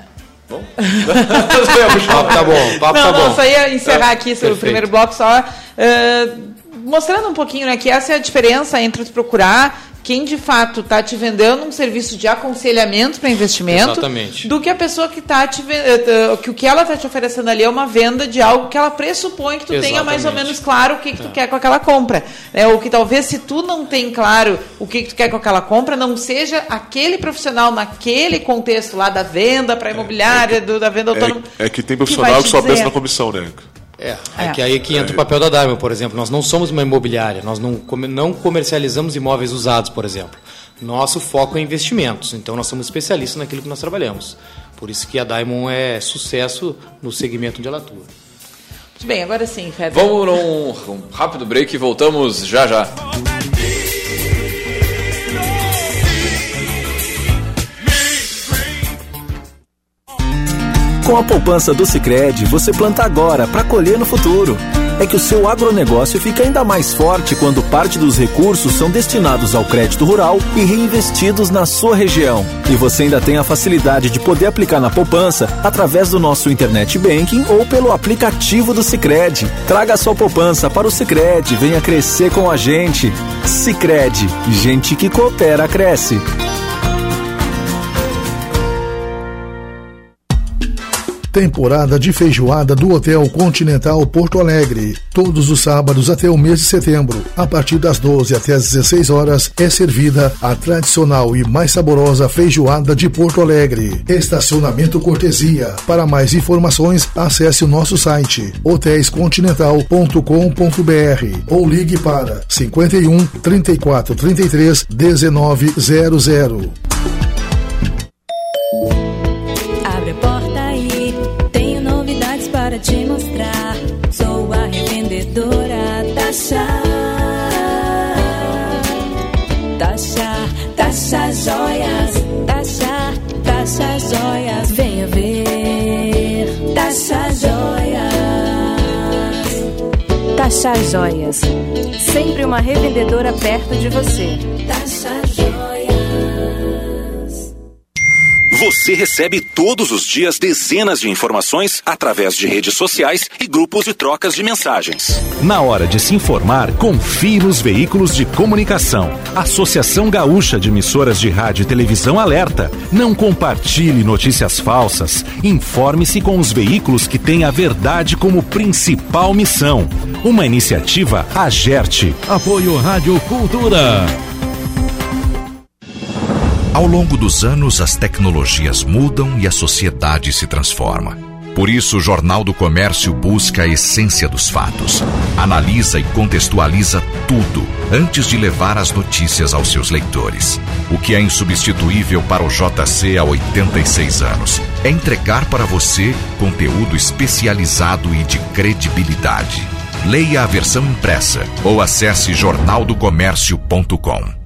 Bom. papo tá bom, papo não, tá não, bom. Só ia encerrar aqui sobre o primeiro bloco só uh, mostrando um pouquinho né, que essa é a diferença entre procurar quem de fato está te vendendo um serviço de aconselhamento para investimento Exatamente. do que a pessoa que está te eh, que o que ela está te oferecendo ali é uma venda de algo que ela pressupõe que tu Exatamente. tenha mais ou menos claro o que, que tu é. quer com aquela compra. É, ou que talvez se tu não tem claro o que, que tu quer com aquela compra, não seja aquele profissional naquele contexto lá da venda para imobiliária, é, é que, do, da venda autônoma. É, é que tem profissional que, que só pensa na comissão, né? É, é, que aí que entra o papel da Diamond, por exemplo. Nós não somos uma imobiliária, nós não, não comercializamos imóveis usados, por exemplo. Nosso foco é investimentos, então nós somos especialistas naquilo que nós trabalhamos. Por isso que a Diamond é sucesso no segmento onde ela atua. Muito bem, agora sim, Fred. Vamos num um rápido break e voltamos já já. Com a poupança do Sicredi, você planta agora para colher no futuro. É que o seu agronegócio fica ainda mais forte quando parte dos recursos são destinados ao crédito rural e reinvestidos na sua região. E você ainda tem a facilidade de poder aplicar na poupança através do nosso internet banking ou pelo aplicativo do Sicredi. Traga sua poupança para o Sicredi, venha crescer com a gente. Sicredi, gente que coopera cresce. Temporada de feijoada do Hotel Continental Porto Alegre. Todos os sábados até o mês de setembro, a partir das 12 até as 16 horas, é servida a tradicional e mais saborosa feijoada de Porto Alegre. Estacionamento cortesia. Para mais informações, acesse o nosso site hotéiscontinental.com.br ou ligue para 51 34 33 1900. Joias, taxa, taxa joias, venha ver, taxa joias. Taxa joias, sempre uma revendedora perto de você. Taxa joias. Você recebe todos os dias dezenas de informações através de redes sociais e grupos de trocas de mensagens. Na hora de se informar, confie nos veículos de comunicação. Associação Gaúcha de Emissoras de Rádio e Televisão alerta. Não compartilhe notícias falsas. Informe-se com os veículos que têm a verdade como principal missão. Uma iniciativa Agerte. Apoio Rádio Cultura. Ao longo dos anos, as tecnologias mudam e a sociedade se transforma. Por isso, o Jornal do Comércio busca a essência dos fatos, analisa e contextualiza tudo antes de levar as notícias aos seus leitores. O que é insubstituível para o JC há 86 anos é entregar para você conteúdo especializado e de credibilidade. Leia a versão impressa ou acesse jornaldocomércio.com.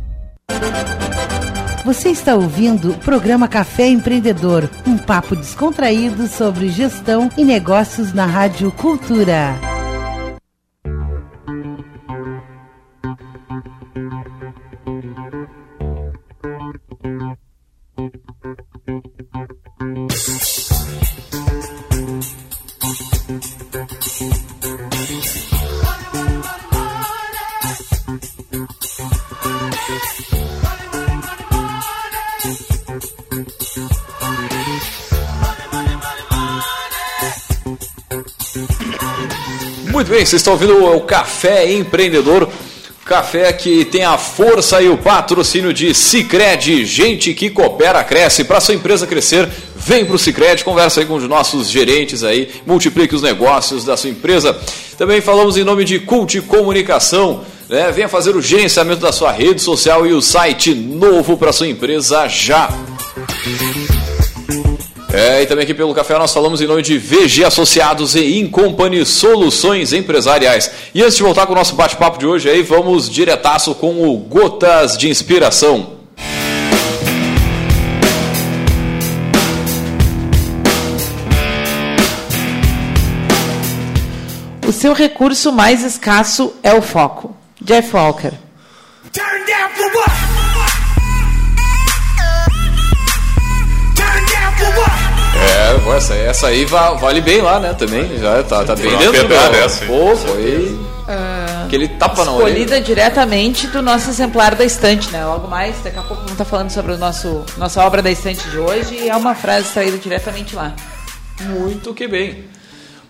Você está ouvindo o programa Café Empreendedor, um papo descontraído sobre gestão e negócios na Rádio Cultura. Vocês estão ouvindo o Café Empreendedor. Café que tem a força e o patrocínio de Cicred, gente que coopera, cresce. Para sua empresa crescer, vem para o Cicred, conversa aí com os nossos gerentes aí, multiplique os negócios da sua empresa. Também falamos em nome de Cult Comunicação. Né? Venha fazer o gerenciamento da sua rede social e o site novo para sua empresa já. É, e também aqui pelo café nós falamos em nome de VG Associados e Incompany Soluções Empresariais. E antes de voltar com o nosso bate-papo de hoje aí, vamos diretaço com o Gotas de Inspiração. O seu recurso mais escasso é o foco. Jeff Walker. Turn down for what? É, essa, essa aí vale bem lá, né? Também. Já tá, tá bem dentro do. Essa, Pô, foi. Uh, aquele tapa na orelha. Escolhida diretamente do nosso exemplar da estante, né? Logo mais, daqui a pouco vamos estar falando sobre o nosso, nossa obra da estante de hoje e é uma frase extraída diretamente lá. Muito que bem.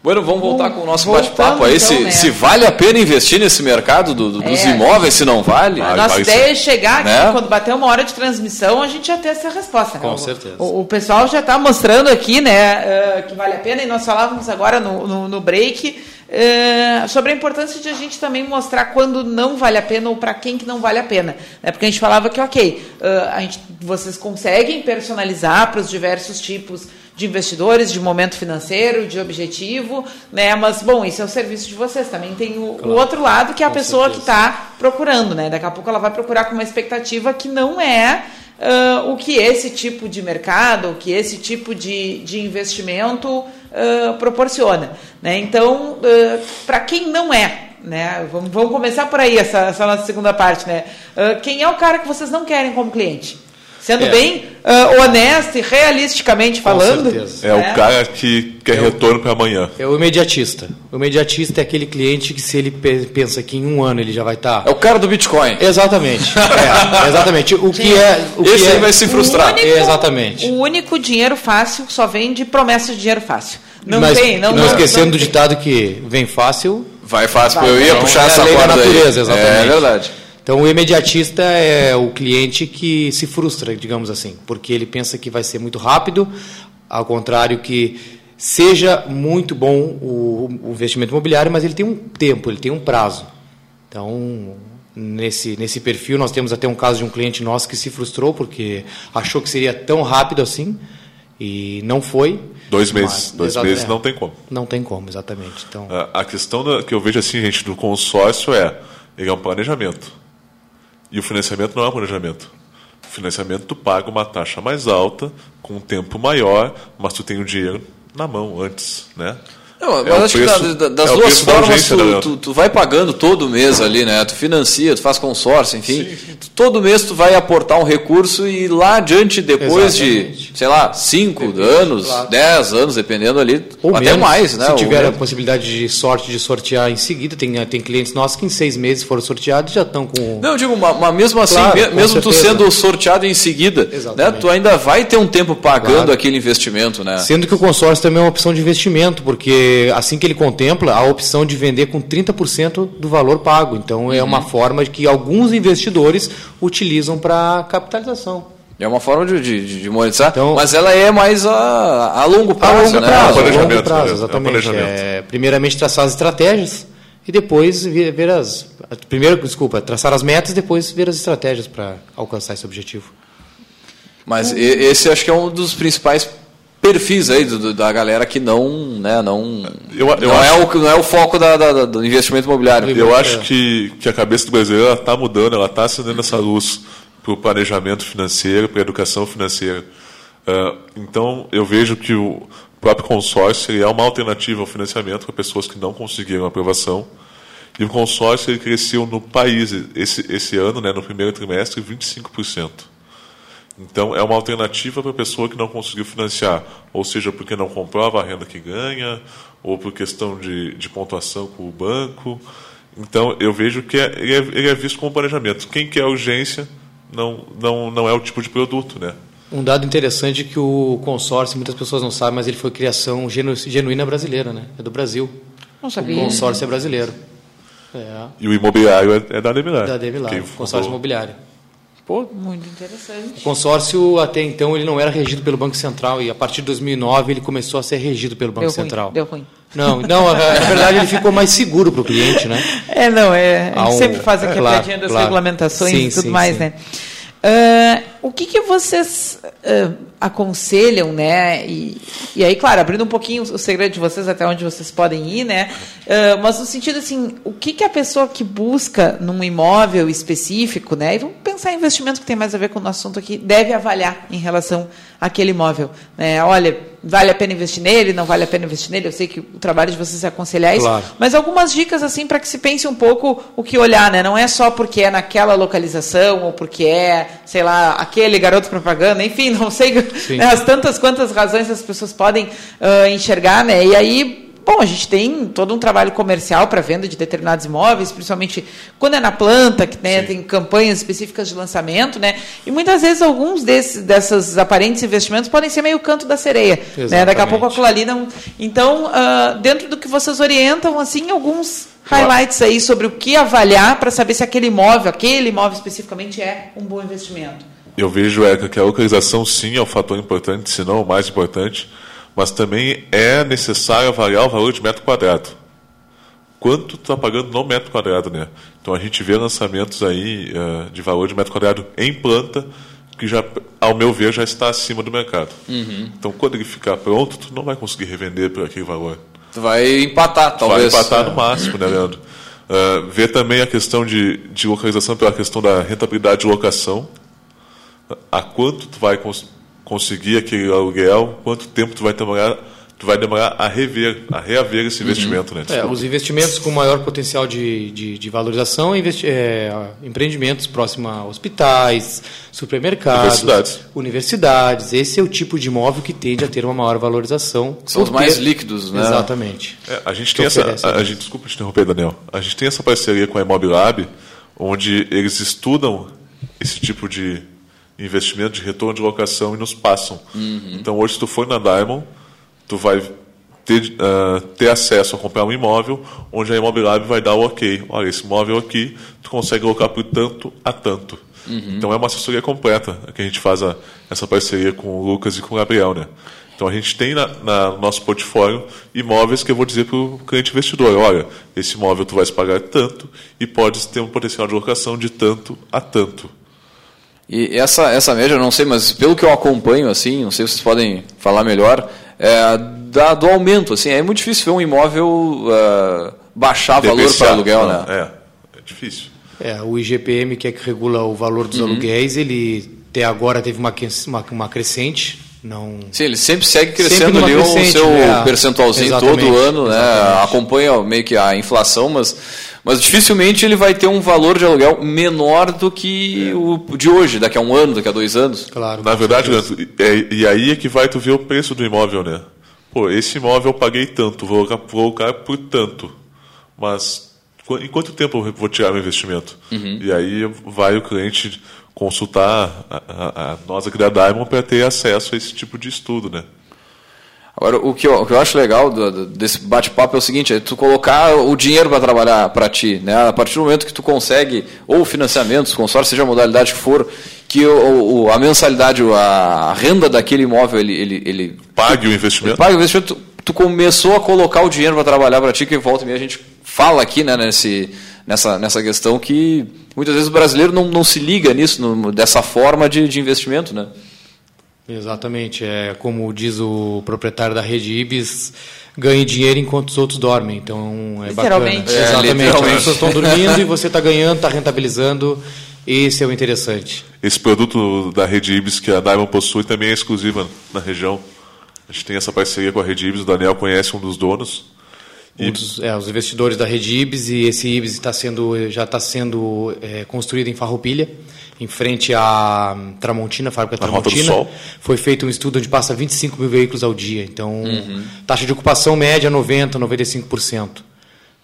Bueno, vamos voltar com o nosso bate-papo aí. Então, se, né? se vale a pena investir nesse mercado do, do, dos é, imóveis, se não vale. A nossa ideia é chegar aqui, né? quando bater uma hora de transmissão, a gente já ter essa resposta. Né? Com certeza. O, o pessoal já está mostrando aqui né, uh, que vale a pena, e nós falávamos agora no, no, no break uh, sobre a importância de a gente também mostrar quando não vale a pena ou para quem que não vale a pena. Né? Porque a gente falava que, ok, uh, a gente, vocês conseguem personalizar para os diversos tipos de investidores, de momento financeiro, de objetivo, né? Mas, bom, isso é o serviço de vocês. Também tem o, claro, o outro lado, que é a pessoa certeza. que está procurando, né? Daqui a pouco ela vai procurar com uma expectativa que não é uh, o que esse tipo de mercado, o que esse tipo de, de investimento uh, proporciona. Né? Então, uh, para quem não é, né? Vamos, vamos começar por aí, essa, essa nossa segunda parte. Né? quem é o cara que vocês não querem como cliente? Sendo é. bem uh, honesto e realisticamente falando. É né? o cara que quer é retorno para amanhã. É o imediatista. O imediatista é aquele cliente que, se ele pensa que em um ano ele já vai estar. Tá... É o cara do Bitcoin. Exatamente. é, exatamente. O que é. O Esse que aí é... vai se frustrar. O único, exatamente. O único dinheiro fácil só vem de promessas de dinheiro fácil. Não Mas, tem, não Não esquecendo não do ditado que vem fácil. Vai fácil, vai, eu ia puxar é essa lei da natureza, aí. exatamente. É verdade. Então, o imediatista é o cliente que se frustra, digamos assim, porque ele pensa que vai ser muito rápido, ao contrário que seja muito bom o, investimento imobiliário, mas ele tem um tempo, ele tem um prazo. Então, nesse, nesse perfil, nós temos até um caso de um cliente nosso que se frustrou porque achou que seria tão rápido assim e não foi. Dois meses, dois meses não tem como. Não tem como, exatamente. Então, a questão que eu vejo assim, gente, do consórcio é, ele é um planejamento. E o financiamento não é um planejamento. O financiamento tu paga uma taxa mais alta, com um tempo maior, mas tu tem o dinheiro na mão antes, né? Não, mas é acho preço, que da, das é duas formas tu, né, tu, tu, vai pagando todo mês ali, né? Tu financia, tu faz consórcio, enfim. Sim, sim. Todo mês tu vai aportar um recurso e lá adiante, depois de Exatamente. sei lá, 5 anos, 10 anos, dependendo ali, Ou até menos, mais, né? Se tiver a possibilidade de sorte de sortear em seguida, tem, tem clientes nossos que em seis meses foram sorteados e já estão com. Não, eu digo, mas, mas mesmo assim, Claro, me- mesmo tu certeza. sendo sorteado em seguida, né, tu ainda vai ter um tempo pagando Claro. aquele investimento, né? Sendo que o consórcio também é uma opção de investimento, porque assim que ele contempla a opção de vender com 30% do valor pago. Então é Uhum. uma forma de que alguns investidores utilizam para capitalização. É uma forma de, de, de monetizar, mas ela é mais a, a longo A prazo, longo né? prazo, a planejamento, longo prazo, né? É um exatamente. planejamento. É, primeiramente traçar as estratégias e depois ver, ver as. Primeiro, desculpa, traçar as metas e depois ver as estratégias para alcançar esse objetivo. Mas esse acho que é um dos principais perfis aí do- do- da galera que não, né, não, Eu- eu não, é acho- o, não é o foco da- da- do investimento imobiliário. Eu acho que, que a cabeça do brasileiro está mudando, ela está acendendo essa luz para o planejamento financeiro, para a educação financeira. Ah, então, eu vejo que o próprio consórcio ele é uma alternativa ao financiamento para pessoas que não conseguiram aprovação. E o consórcio ele cresceu no país esse, esse ano, né, no primeiro trimestre, 25%. Então, é uma alternativa para a pessoa que não conseguiu financiar, ou seja, porque não comprova a renda que ganha, ou por questão de, de pontuação com o banco. Então, eu vejo que é, ele, é, ele é visto como planejamento. Quem quer urgência não, não, não é o tipo de produto, né? Um dado interessante é que o consórcio, muitas pessoas não sabem, mas ele foi criação genu- genuína brasileira, né? É do Brasil. Não O sabia. consórcio é brasileiro. É, E o imobiliário é, é da Demilar. da Devilar, Quem consórcio fundou- imobiliário. Pô, muito interessante. O consórcio, até então, ele não era regido pelo Banco Central e a partir de 2009 ele começou a ser regido pelo Banco Deu ruim, Central. deu ruim. Não, não, na verdade ele ficou mais seguro para o cliente, né? É, não, é, a um- sempre faz aqui é, a claro, das claro. regulamentações Sim, e tudo sim, mais, sim. né? Ah, o que, que vocês ah, aconselham, né? E, e aí, claro, abrindo um pouquinho o segredo de vocês até onde vocês podem ir, né? Ah, mas no sentido assim, o que, que a pessoa que busca num imóvel específico, né? E vamos pensar em investimento que tem mais a ver com o nosso assunto aqui, deve avaliar em relação àquele imóvel. Né? Olha, vale a pena investir nele, não vale a pena investir nele? Eu sei que o trabalho de vocês é aconselhar isso, Claro. mas algumas dicas assim para que se pense um pouco o que olhar, né? Não é só porque é naquela localização ou porque é, sei lá, aquele garoto propaganda, enfim, não sei né, as tantas quantas razões as pessoas podem ah, enxergar, né? E aí Bom, a gente tem todo um trabalho comercial para venda de determinados imóveis, principalmente quando é na planta, que né, tem campanhas específicas de lançamento, né? E muitas vezes alguns desses dessas aparentes investimentos podem ser meio canto da sereia, né? Daqui a pouco aquilo ali não. Então, ah, dentro do que vocês orientam, assim, alguns highlights aí sobre o que avaliar para saber se aquele imóvel, aquele imóvel especificamente é um bom investimento. Eu vejo, Érica, que a localização sim é um fator importante, se não o mais importante, mas também é necessário avaliar o valor de metro quadrado. Quanto está pagando no metro quadrado, né? Então a gente vê lançamentos aí eh, de valor de metro quadrado em planta que já, ao meu ver, já está acima do mercado. Uhum. Então quando ele ficar pronto, tu não vai conseguir revender por aquele valor. Tu vai empatar, talvez. Vai empatar no máximo, né, Leandro? Uh, ver também a questão de, de localização pela questão da rentabilidade de locação. A quanto tu vai conseguir aquele aluguel, quanto tempo tu vai demorar, tu vai demorar a rever, a reaver esse investimento, né? É, os investimentos com maior potencial de, de, de valorização é, investi- é, empreendimentos próximos a hospitais, supermercados, Universidades. universidades. Esse é o tipo de imóvel que tende a ter uma maior valorização. São os mais líquidos, né? Exatamente. É, a gente tem essa, a, a gente, desculpa te interromper, Daniel. A gente tem essa parceria com a Imobilab, onde eles estudam esse tipo de investimento de retorno de locação e nos passam. Uhum. Então hoje, se tu for na Diamond, tu vai ter, ah, ter acesso a comprar um imóvel, onde a Imobilab vai dar o ok. Olha, esse imóvel aqui, tu consegue alocar por tanto a tanto. Uhum. Então é uma assessoria completa que a gente faz a- essa parceria com o Lucas e com o Gabriel, né? Então a gente tem na, na- no nosso portfólio imóveis que eu vou dizer para o cliente investidor, olha, esse imóvel tu vais pagar tanto e pode ter um potencial de locação de tanto a tanto. E essa, essa média, eu não sei, mas pelo que eu acompanho, assim, não sei se vocês podem falar melhor, é, da, do aumento, assim, é muito difícil ver um imóvel ah, baixar valor para aluguel, Não, né? É, é difícil. É, o IGPM, que é que regula o valor dos Uhum. aluguéis, ele até agora teve uma, uma, uma crescente. Não... Sim, ele sempre segue Sempre crescendo numa ali o seu né? percentualzinho Exatamente, todo ano, né? exatamente. Acompanha meio que a inflação, mas Mas dificilmente ele vai ter um valor de aluguel menor do que o de hoje, daqui a um ano, daqui a dois anos. Claro. Na verdade, Leandro, é, e aí é que vai tu ver o preço do imóvel, né? Pô, esse imóvel eu paguei tanto, vou colocar, por tanto. Mas em quanto tempo eu vou tirar meu investimento? Uhum. E aí vai o cliente consultar a, a- a nós aqui da Diamond para ter acesso a esse tipo de estudo, né? Agora, o que eu, o que eu acho legal do- do- desse bate-papo é o seguinte, é tu colocar o dinheiro para trabalhar para ti, né? A partir do momento que tu consegue, ou financiamentos, consórcio, seja a modalidade que for, que o, o- a mensalidade, a renda daquele imóvel, ele... ele, ele Pague o investimento. Paga o investimento, tu, tu começou a colocar o dinheiro para trabalhar para ti, que volta e meia a gente fala aqui, né, nesse, nessa, nessa questão que muitas vezes o brasileiro não, não se liga nisso, no- dessa forma de, de investimento, né? Exatamente, é como diz o proprietário da rede Ibis, ganhe dinheiro enquanto os outros dormem. Então é Literalmente. bacana. É, Exatamente. literalmente. As pessoas estão dormindo e você está ganhando, está rentabilizando. Esse é o interessante. Esse produto da Rede Ibis que a Diamond possui também é exclusiva na região. A gente tem essa parceria com a Rede Ibis, o Daniel conhece um dos donos. Dos, é, os investidores da rede Ibis e esse Ibis está sendo, já está sendo é, construído em Farroupilha, em frente à hum, Tramontina, fábrica do Tramontina. Foi feito um estudo onde passa 25 mil veículos ao dia. Então, Uhum. taxa de ocupação média 90, 95%.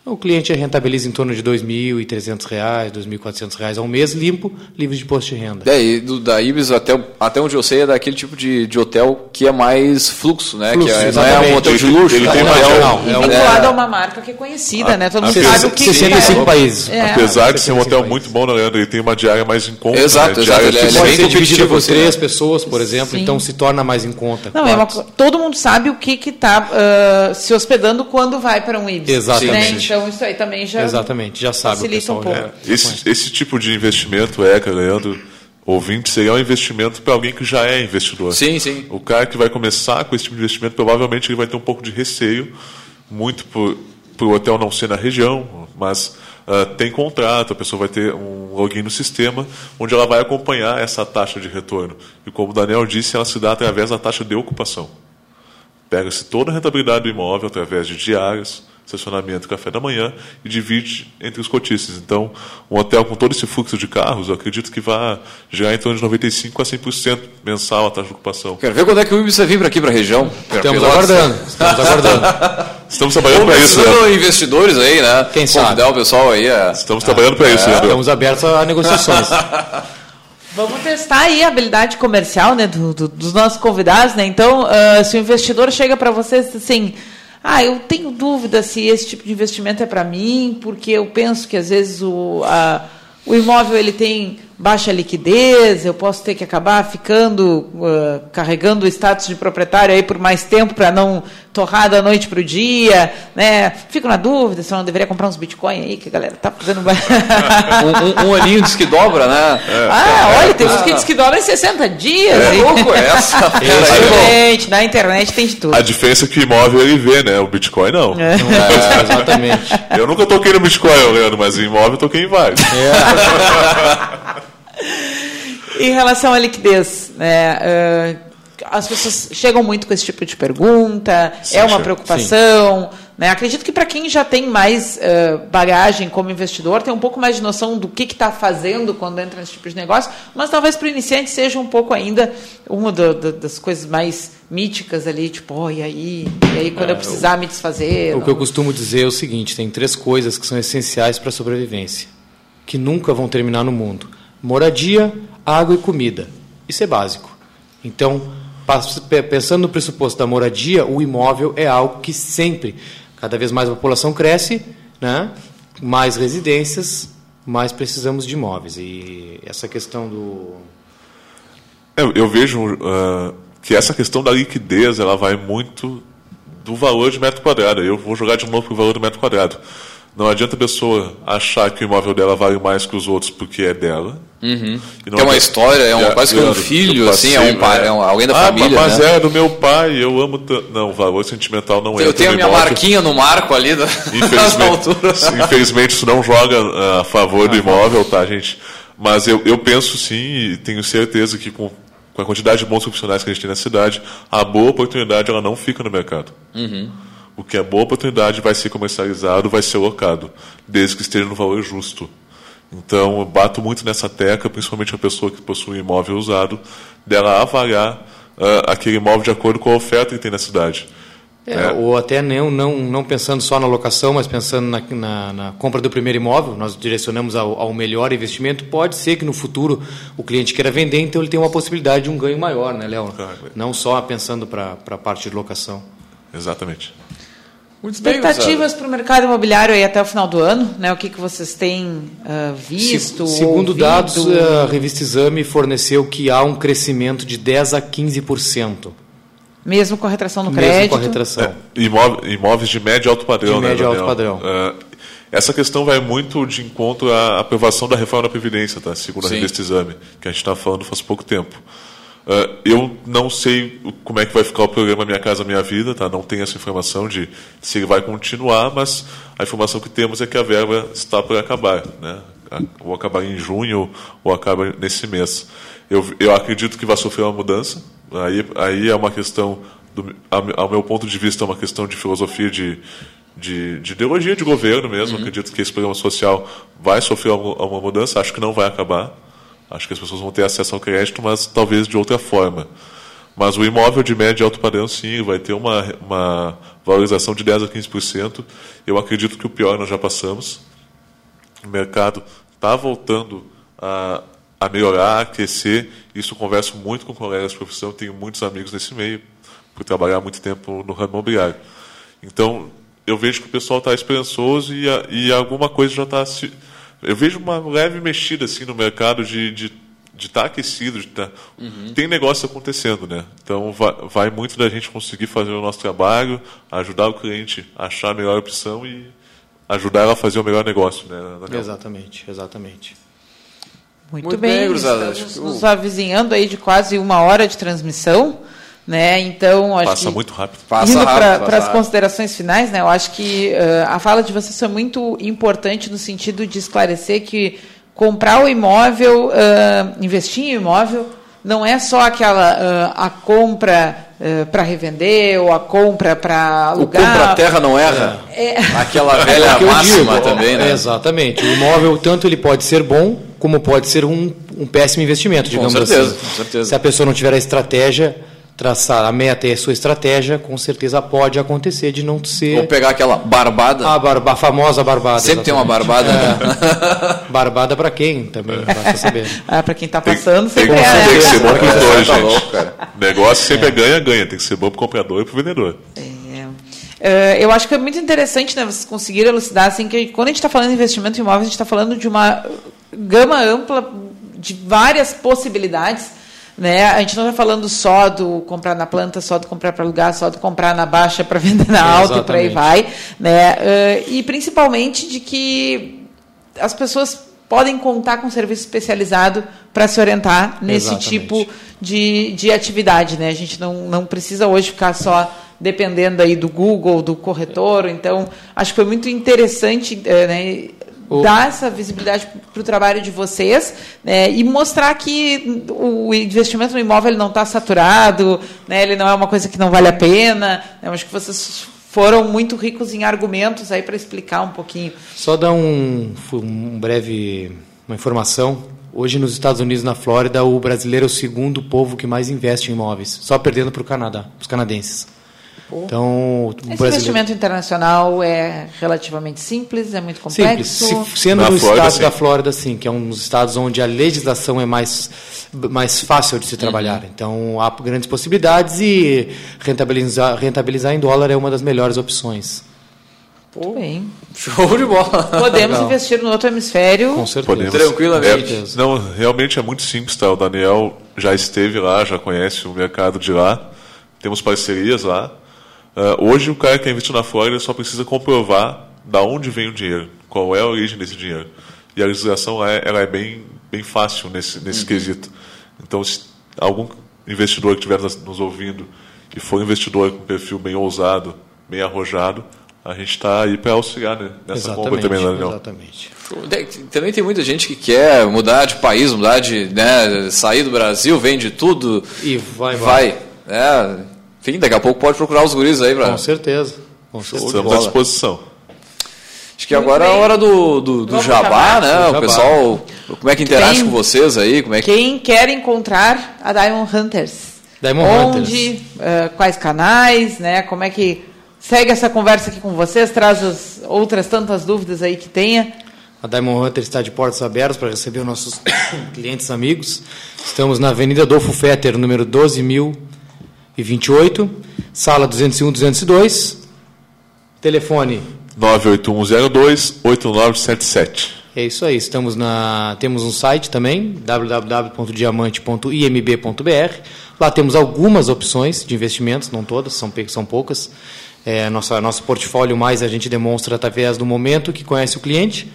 O cliente rentabiliza em torno de R$ 2.300, 2.400 reais ao mês, limpo, livre de imposto de renda. É, e do, da Ibis, até, até onde eu sei, é daquele tipo de, de hotel que é mais fluxo, né? Fluxo, que é, não é um hotel de Ele- luxo, ele é um tem hotel... mais- não, E é um- vinculado a uma marca que é conhecida, né? Todo mundo sabe o que 65 é. países. É. Apesar de ser um 65 hotel países. muito bom, né, Leandro? Ele tem uma diária mais em conta. Exato, né? exato, Diária ele é- ele é Pode ser dividido por assim, três né? pessoas, por exemplo, Sim. então se torna mais em conta. Não, é uma, todo mundo sabe o que está se hospedando quando vai para um Ibis. Exatamente. Então isso aí também já Exatamente, já sabe. o facilita um pessoal pouco. já- Esse, esse tipo de investimento, Eca, Leandro, ouvinte, seria um investimento para alguém que já é investidor. Sim, sim. O cara que vai começar com esse tipo de investimento, provavelmente ele vai ter um pouco de receio, muito por, por o hotel não ser na região, mas ah, tem contrato, a pessoa vai ter um login no sistema, onde ela vai acompanhar essa taxa de retorno. E como o Daniel disse, ela se dá através da taxa de ocupação. Pega-se toda a rentabilidade do imóvel através de diárias, estacionamento, café da manhã e divide entre os cotistas. Então, um hotel com todo esse fluxo de carros, eu acredito que vai gerar em torno de 95% a 100% mensal a taxa de ocupação. Quero ver quando é que o Ibis vai vir para aqui, para a região. Estamos Pelotas. aguardando, estamos aguardando. Estamos trabalhando para isso, né? investidores aí, né? Quem sabe? Convidar o pessoal aí a... Estamos trabalhando para isso, né? Estamos abertos a negociações. Vamos testar aí a habilidade comercial né, do- do- dos nossos convidados. Né? Então, ah, se o investidor chega para você diz assim, ah, eu tenho dúvida se esse tipo de investimento é para mim, porque eu penso que às vezes o, a- o imóvel ele tem baixa liquidez, eu posso ter que acabar ficando ah, carregando o status de proprietário aí por mais tempo para não torrar da noite para o dia, né? Fico na dúvida se eu não deveria comprar uns bitcoin aí que a galera tá fazendo um, um, um aninho diz que dobra, né? Ah, olha, tem uns que diz que dobra em 60 dias. É louco essa. Exatamente, na internet tem de tudo. A diferença é que o imóvel ele vê, né? O Bitcoin não. É, exatamente. Eu nunca toquei no Bitcoin, Leandro, mas em imóvel eu toquei em vários. Em relação à liquidez, né, eh, as pessoas chegam muito com esse tipo de pergunta, Sim, é uma preocupação. Né? Acredito que para quem já tem mais eh, bagagem como investidor, tem um pouco mais de noção do que está fazendo quando entra nesse tipo de negócio, mas talvez para o iniciante seja um pouco ainda uma do- do- das coisas mais míticas ali, tipo, oh, e aí, e aí quando eu precisar me desfazer. O que eu não- costumo dizer é o seguinte: tem três coisas que são essenciais para a sobrevivência, que nunca vão terminar no mundo: moradia, água e comida. Isso é básico. Então, pensando no pressuposto da moradia, o imóvel é algo que sempre, cada vez mais a população cresce, né? mais residências, mais precisamos de imóveis. E essa questão do. Eu, eu vejo ah, que essa questão da liquidez ela vai muito do valor de metro quadrado. Eu vou jogar de novo para o valor do metro quadrado. Não adianta a pessoa achar que o imóvel dela vale mais que os outros porque é dela. Não Tem uma adianta- história, é um, É, quase que um filho, eu assim, é um, passei, pai, é um- alguém da ah, família, mas né? é do meu pai, eu amo tanto. Não, o valor sentimental não é Eu tenho a minha marquinha no marco ali da, Infelizmente, altura. infelizmente isso não joga ah, a favor do imóvel, tá, gente? Mas eu, eu penso sim e tenho certeza que com, com a quantidade de bons profissionais que a gente tem na cidade, a boa oportunidade ela não fica no mercado. Uhum. O que é boa oportunidade vai ser comercializado, vai ser locado, desde que esteja no valor justo. Então, eu bato muito nessa tecla, principalmente a pessoa que possui imóvel usado, dela avaliar uh, aquele imóvel de acordo com a oferta que tem na cidade. É, é. Ou até não, não, não pensando só na locação, mas pensando na, na, na compra do primeiro imóvel, nós direcionamos ao, ao, melhor investimento. Pode ser que no futuro o cliente queira vender, então ele tem uma possibilidade de um ganho maior, né, Léo? Claro. Não só pensando para a parte de locação. Exatamente. Muito Expectativas para o mercado imobiliário aí até o final do ano, né? O que, que vocês têm uh, visto? Se, segundo ouvido? dados, a revista Exame forneceu que há um crescimento de 10 a 15%. Mesmo com a retração no crédito? Mesmo com a retração. É, imóveis, imóveis de médio e alto padrão, de né, médio e alto padrão. É, essa questão vai muito de encontro à aprovação da reforma da Previdência, tá? segundo a revista Exame, que a gente está falando faz pouco tempo. Uh, eu não sei como é que vai ficar o programa Minha Casa Minha Vida, tá? não tenho essa informação de se ele vai continuar, mas a informação que temos é que a verba está por acabar. Né? Ou acabar em junho, ou acaba nesse mês. Eu, eu acredito que vai sofrer uma mudança, Aí, aí é uma questão, do, ao meu ponto de vista, é uma questão de filosofia de, de, de ideologia de governo mesmo. Uhum. Acredito que esse programa social vai sofrer uma, uma mudança, acho que não vai acabar. Acho que as pessoas vão ter acesso ao crédito, mas talvez de outra forma. Mas o imóvel de médio e alto padrão, sim, vai ter uma, uma valorização de 10% a 15%. Eu acredito que o pior nós já passamos. O mercado está voltando a, a melhorar, a crescer. Isso converso muito com colegas de profissão, tenho muitos amigos nesse meio, por trabalhar muito tempo no ramo imobiliário. Então, eu vejo que o pessoal está esperançoso e, e alguma coisa já está se. Eu vejo uma leve mexida assim no mercado de de de estar tá aquecido, de tá, uhum. tem negócio acontecendo, né? Então vai, vai muito da gente conseguir fazer o nosso trabalho, ajudar o cliente a achar a melhor opção e ajudar ela a fazer o melhor negócio, né? Exatamente, exatamente. Muito, Muito bem, bem estamos nos avizinhando aí de quase uma hora de transmissão. Né? Então, acho passa que, muito rápido. Passa indo para as considerações finais, né? Eu acho que uh, a fala de vocês foi muito importante no sentido de esclarecer que comprar o imóvel, uh, investir em imóvel, não é só aquela uh, a compra uh, para revender ou a compra para alugar. O compra terra não erra. É. Aquela velha é máxima digo, também, né? Exatamente. O imóvel tanto ele pode ser bom como pode ser um, um péssimo investimento, digamos com certeza, assim. Com certeza. Se a pessoa não tiver a estratégia, traçar a meta e a sua estratégia, com certeza pode acontecer de não ser. Ou pegar aquela barbada. A, barba, a famosa barbada. Sempre exatamente. tem uma barbada. Né? É. barbada para quem também, basta saber. ah, para quem está passando, tem, sempre tem, é. Tem que ser bom para os dois, tá gente. Louco, Negócio sempre é. ganha, ganha. Tem que ser bom para o comprador e para o vendedor. É. Uh, eu acho que é muito interessante né, vocês conseguirem elucidar assim, que quando a gente está falando de investimento em imóveis, a gente está falando de uma gama ampla de várias possibilidades. Né? A gente não está falando só do comprar na planta, só do comprar para alugar, só do comprar na baixa para vender na alta e por aí vai. Né? Uh, e principalmente de que as pessoas podem contar com um serviço especializado para se orientar nesse Exatamente. tipo de, de atividade. Né? A gente não, não precisa hoje ficar só dependendo aí do Google, do corretor. Então, acho que foi muito interessante eh, né, o... dar essa visibilidade para o trabalho de vocês né, e mostrar que o investimento no imóvel ele não está saturado, né, ele não é uma coisa que não vale a pena. Né, acho que vocês foram muito ricos em argumentos aí para explicar um pouquinho. Só dar um, um breve uma informação. Hoje nos Estados Unidos, na Flórida, o brasileiro é o segundo povo que mais investe em imóveis, só perdendo para o Canadá, os canadenses. Então, Esse brasileiro... investimento internacional é relativamente simples, é muito complexo. Simples. Se, sendo Na no Flórida, estado sim. da Flórida, sim, que é um dos estados onde a legislação é mais, mais fácil de se trabalhar. Uhum. Então, há grandes possibilidades e rentabilizar, rentabilizar em dólar é uma das melhores opções. Muito bem. Show de bola. Podemos Legal. investir no outro hemisfério. Com certeza. Podemos. Tranquilamente. É, não, realmente é muito simples, tá? O Daniel já esteve lá, já conhece o mercado de lá. Temos parcerias lá. Uh, hoje, o cara que investiu na Flórida só precisa comprovar da onde vem o dinheiro, qual é a origem desse dinheiro. E a legislação é, ela é bem, bem fácil nesse, nesse uhum. quesito. Então, se algum investidor que estiver nos ouvindo e for um investidor com perfil bem ousado, bem arrojado, a gente está aí para auxiliar né, nessa exatamente, compra também, né, Exatamente. Também tem muita gente que quer mudar de país, mudar de. Né, sair do Brasil, vende tudo. E vai, vai. vai. É, enfim, daqui a pouco pode procurar os guris aí para. Com certeza. Estamos à disposição. Acho que agora é a hora do, do, do jabá, né? O Jabá. pessoal, como é que interage Tem- com vocês aí? Como é que... Quem quer encontrar a Diamond Hunters? Diamond Onde, eh, quais canais, né? Como é que segue essa conversa aqui com vocês? Traz as outras tantas dúvidas aí que tenha. A Diamond Hunter está de portas abertas para receber os nossos clientes amigos. Estamos na Avenida Adolfo Fetter, número 12.028, sala 201-202. Telefone 98102-8977. É isso aí, estamos na, temos um site também, www.diamante.imb.br. Lá temos algumas opções de investimentos, não todas, são, são poucas. É, nossa, nosso portfólio mais a gente demonstra através do momento que conhece o cliente,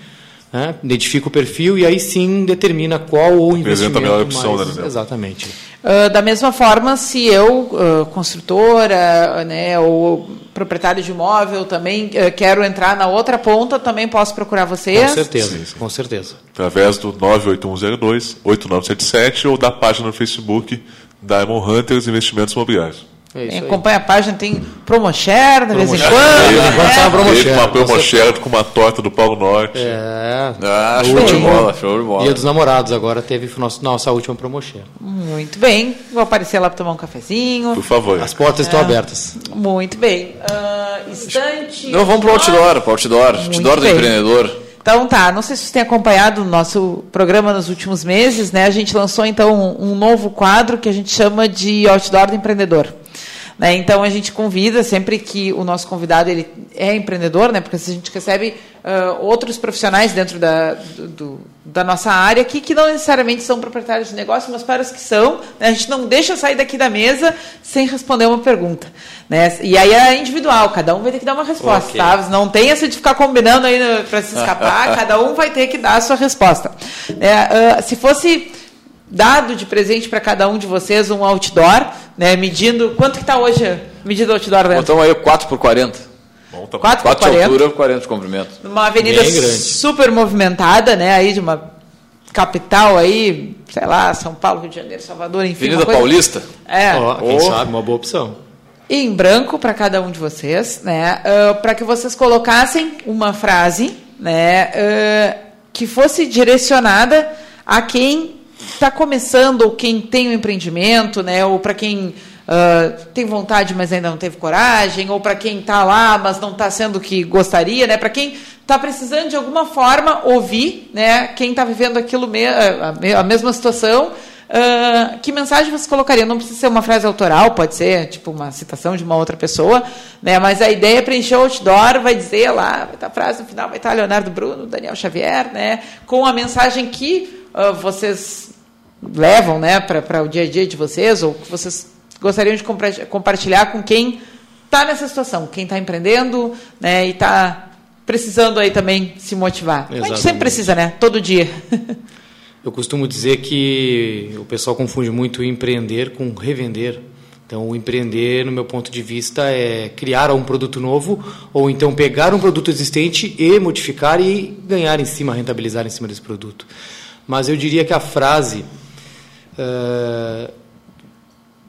né, identifica o perfil e aí sim determina qual o investimento a melhor opção, mais, né? Exatamente. Ah, da mesma forma, se eu, ah, construtora, né, ou proprietário de imóvel, também ah, quero entrar na outra ponta, também posso procurar vocês. Com certeza, com certeza. Através do 98102-8977 ou da página no Facebook Diamond Hunters Investimentos Imobiliários. É isso aí. acompanha a página, tem promoshare de vez em Promoshare. quando. Né? sai uma promoshare. Com promoshare com uma torta do Polo Norte. É. Ah, o show de bola, show de bola. Dia dos Namorados agora teve nosso, nossa última promoção. Muito bem. Vou aparecer lá para tomar um cafezinho. Por favor. As portas estão É. abertas. Muito bem. Ah, estante. Não, vamos pro outdoor, pro outdoor, outdoor do bem. empreendedor. Então tá, não sei se vocês têm acompanhado o nosso programa nos últimos meses, né? A gente lançou então um, um novo quadro que a gente chama de Outdoor do Empreendedor. Né? Então a gente convida sempre que o nosso convidado ele é empreendedor, né? Porque a gente recebe ah, outros profissionais dentro da, do- da nossa área aqui que não necessariamente são proprietários de negócio, mas para os que são, né? a gente não deixa sair daqui da mesa sem responder uma pergunta. Né? E aí é individual, cada um vai ter que dar uma resposta, Ok. tá? Não tem essa de ficar combinando aí para se escapar, cada um vai ter que dar a sua resposta. É, ah, se fosse dado de presente para cada um de vocês um outdoor, né, medindo quanto que está hoje a medida outdoor dentro? Botamos aí 4 por 40. Bom, tá 4 por 4 de 40, altura, 40 de comprimento. numa avenida super movimentada, né, aí de uma capital aí, sei lá, São Paulo, Rio de Janeiro, Salvador, enfim. Avenida uma coisa- Paulista. É. Ó, quem Oh. sabe, uma boa opção. em branco para cada um de vocês, né? para que vocês colocassem uma frase, né? ah, que fosse direcionada a quem está começando ou quem tem um empreendimento, né? Ou para quem ah, tem vontade, mas ainda não teve coragem, ou para quem está lá, mas não está sendo o que gostaria, né? Para quem está precisando de alguma forma ouvir, né? Quem está vivendo aquilo me a, me- a mesma situação ah, que mensagem você colocaria? Não precisa ser uma frase autoral, pode ser tipo uma citação de uma outra pessoa, né? Mas a ideia é preencher o outdoor, vai dizer lá, vai estar a frase no final, vai estar Leonardo Bruno, Daniel Xavier, né? Com a mensagem que ah, vocês levam, né, para o dia a dia de vocês ou que vocês gostariam de compartilhar com quem está nessa situação, quem está empreendendo, né? E está precisando aí também se motivar. A gente Exatamente. sempre precisa, né? Todo dia. Eu costumo dizer que o pessoal confunde muito empreender com revender. Então, o empreender, no meu ponto de vista, é criar um produto novo ou então pegar um produto existente e modificar e ganhar em cima, rentabilizar em cima desse produto. Mas eu diria que a frase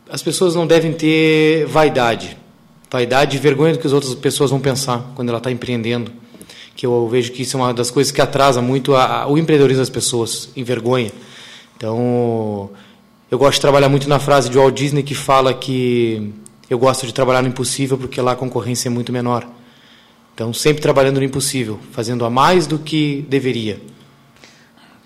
as pessoas não devem ter vaidade. Vaidade e vergonha do que as outras pessoas vão pensar quando ela está empreendendo. Que eu vejo que isso é uma das coisas que atrasa muito a, a, o empreendedorismo das pessoas, envergonha. Então, eu gosto de trabalhar muito na frase de Walt Disney que fala que eu gosto de trabalhar no impossível porque lá a concorrência é muito menor. Então, sempre trabalhando no impossível, fazendo a mais do que deveria.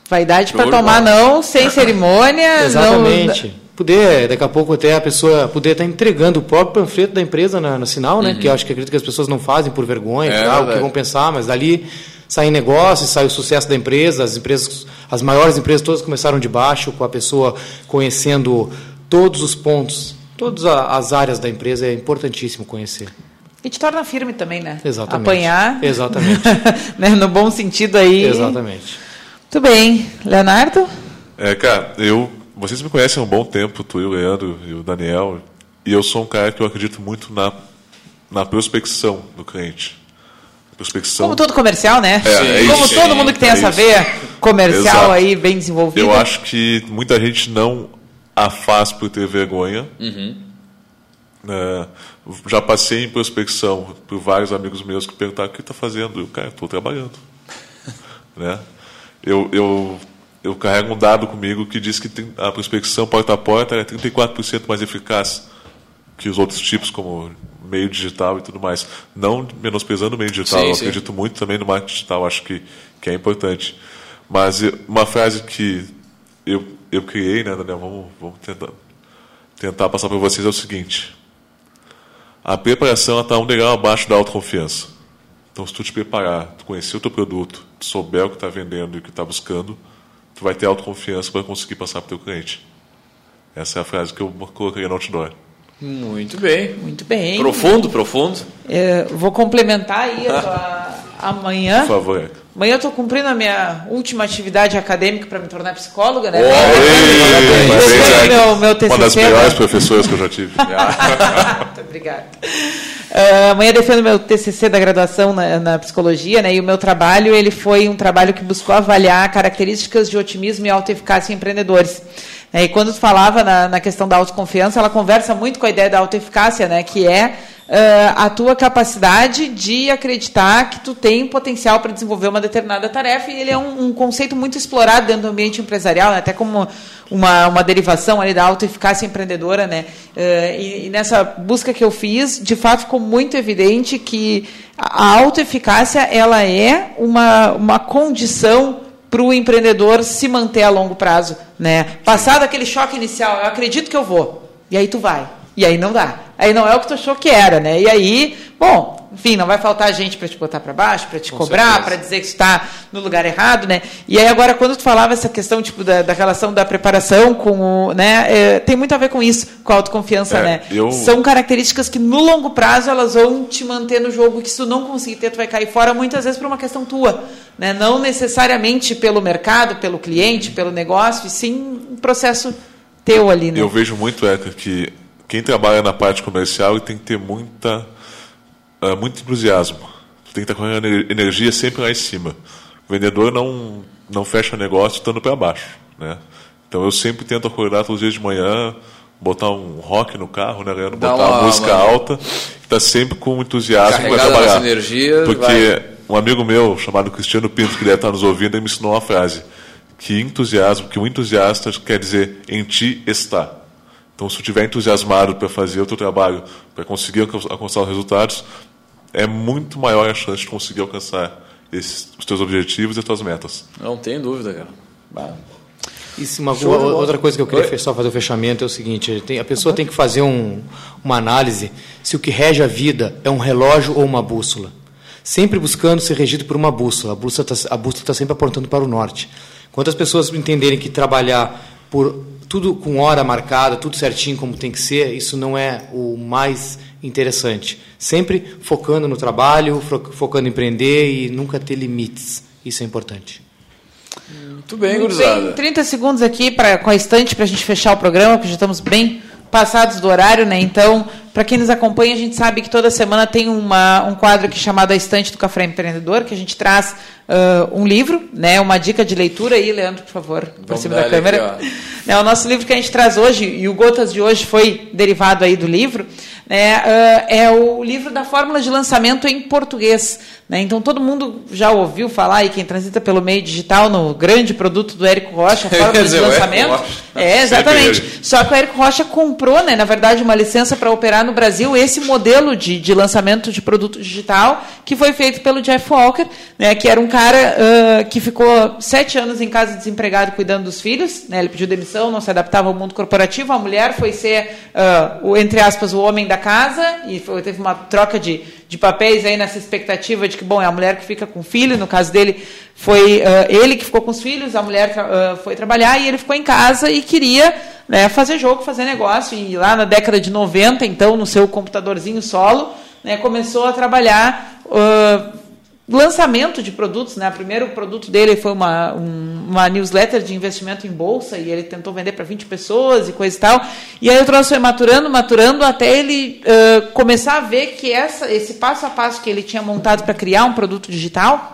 Vaidade para tomar não, sem cerimônia. Exatamente. Poder, daqui a pouco até a pessoa poder estar entregando o próprio panfleto da empresa na, no sinal, né? Que eu acho que acredito que as pessoas não fazem por vergonha, É por algo que verdade. vão pensar, mas dali sai negócio, sai o sucesso da empresa, as empresas, as maiores empresas todas começaram de baixo, com a pessoa conhecendo todos os pontos, todas as áreas da empresa, é importantíssimo conhecer. E te torna firme também, né? Exatamente. Apanhar. Exatamente. né? No bom sentido aí. Exatamente. Muito bem. Leonardo? É, cara, eu. Vocês me conhecem há um bom tempo, tu e o Leandro e o Daniel, e eu sou um cara que eu acredito muito na, na prospecção do cliente. Prospecção. Como todo comercial, né? É, é Como isso, todo sim, mundo que tem é essa isso. veia comercial Exato. aí bem desenvolvida. Eu acho que muita gente não a faz por ter vergonha. É, já passei em prospecção por vários amigos meus que perguntaram o que está fazendo. Eu, cara, estou trabalhando. né? Eu, eu, eu carrego um dado comigo que diz que a prospecção porta a porta é 34% mais eficaz que os outros tipos, como meio digital e tudo mais. Não menosprezando o meio digital, sim, eu sim. acredito muito também no marketing digital, acho que, que é importante. Mas uma frase que eu, eu criei, né, Daniel? Vamos, vamos tentar, tentar passar para vocês é o seguinte. A preparação está um degrau abaixo da autoconfiança. Então, se tu te preparar, tu conhecer o teu produto, tu souber o que está vendendo e o que está buscando, tu vai ter autoconfiança para conseguir passar para o teu cliente. Essa é a frase que eu coloquei no outdoor. Muito bem. Muito bem. Profundo, profundo. É, vou complementar aí a tua, amanhã. Por favor. Amanhã eu estou cumprindo a minha última atividade acadêmica para me tornar psicóloga, né? Oi, parabéns, meu, meu TCC, Uma das melhores né? professoras que eu já tive. Muito obrigada. Uh, amanhã defendo meu TCC da graduação na, na, psicologia, né? E o meu trabalho ele foi um trabalho que buscou avaliar características de otimismo e autoeficácia em empreendedores. É, e quando tu falava na, na, questão da autoconfiança, ela conversa muito com a ideia da autoeficácia, né? Que é uh, a tua capacidade de acreditar que tu tem potencial para desenvolver uma determinada tarefa e ele é um, um, conceito muito explorado dentro do ambiente empresarial, né? até como uma, uma derivação ali da autoeficácia empreendedora, né? Uh, e, e, nessa busca que eu fiz, de fato ficou muito evidente que a autoeficácia ela é uma, uma condição para o empreendedor se manter a longo prazo, né? Passado aquele choque inicial, eu acredito que eu vou, e aí tu vai. E aí não dá. Aí não é o que tu achou que era, né? E aí, bom, enfim, não vai faltar gente para te botar para baixo, para te Com cobrar, para dizer que está no lugar errado, né? E aí agora quando tu falava essa questão tipo da, da relação da preparação com o, né, é, tem muito a ver com isso, com a autoconfiança, é, né? Eu... São características que no longo prazo elas vão te manter no jogo, que se tu não conseguir ter, tu vai cair fora muitas vezes por uma questão tua, né? Não necessariamente pelo mercado, pelo cliente, pelo negócio, e sim um processo teu ali, né? Eu vejo muito, Éter, que quem trabalha na parte comercial tem que ter muita, uh, muito entusiasmo. Tem que estar com a energia sempre lá em cima. O vendedor não, não fecha negócio estando para baixo. Né? Então eu sempre tento acordar todos os dias de manhã, botar um rock no carro, né, Leandro? botar uma, uma música uma... alta, estar sempre com entusiasmo para trabalhar. Energia, Porque vai. um amigo meu, chamado Cristiano Pinto, que deve estar nos ouvindo, ele me ensinou uma frase. Que entusiasmo, que um entusiasta quer dizer em ti está. Então, se tu estiver entusiasmado para fazer o teu trabalho, para conseguir alcançar os resultados, é muito maior a chance de conseguir alcançar esses, os teus objetivos e as tuas metas. Não tem dúvida, cara. Bah. Isso, uma, outra coisa que eu queria só fazer o fechamento é o seguinte: tem, a pessoa tem que fazer um, uma análise se o que rege a vida é um relógio ou uma bússola. Sempre buscando ser regido por uma bússola. A bússola está tá sempre apontando para o norte. Quantas pessoas entenderem que trabalhar por tudo com hora marcada, tudo certinho como tem que ser, isso não é o mais interessante. Sempre focando no trabalho, focando em empreender e nunca ter limites. Isso é importante. Muito bem, gurizada. 30 segundos aqui pra, com a estante para a gente fechar o programa, porque já estamos bem passados do horário, né? Então, para quem nos acompanha, a gente sabe que toda semana tem uma, um quadro aqui chamado A Estante do Café Empreendedor, que a gente traz uh, um livro, né? Uma dica de leitura aí, Leandro, por favor, por cima da câmera. Aqui, né, o nosso livro que a gente traz hoje, e o Gotas de hoje foi derivado aí do livro, né? Uh, é o livro da fórmula de lançamento em português. Né? Então, todo mundo já ouviu falar, e quem transita pelo meio digital, no grande produto do Érico Rocha, a fórmula de lançamento. É, exatamente. Só que o Érico Rocha comprou, né, na verdade, uma licença para operar no Brasil esse modelo de, de lançamento de produto digital, que foi feito pelo Jeff Walker, né, que era um cara uh, que ficou sete anos em casa desempregado cuidando dos filhos. Né, ele pediu demissão, não se adaptava ao mundo corporativo. A mulher foi ser, uh, o, entre aspas, o homem da casa, e foi, teve uma troca de de papéis aí nessa expectativa de que, bom, é a mulher que fica com o filho, no caso dele foi uh, ele que ficou com os filhos, a mulher foi trabalhar e ele ficou em casa e queria né, fazer jogo, fazer negócio. E lá na década de 90, então, no seu computadorzinho solo, né, começou a trabalhar lançamento de produtos, né? O primeiro produto dele foi uma, um, uma newsletter de investimento em bolsa e ele tentou vender para 20 pessoas e coisa e tal. E aí o troço foi maturando, maturando até ele uh, começar a ver que essa, esse passo a passo que ele tinha montado para criar um produto digital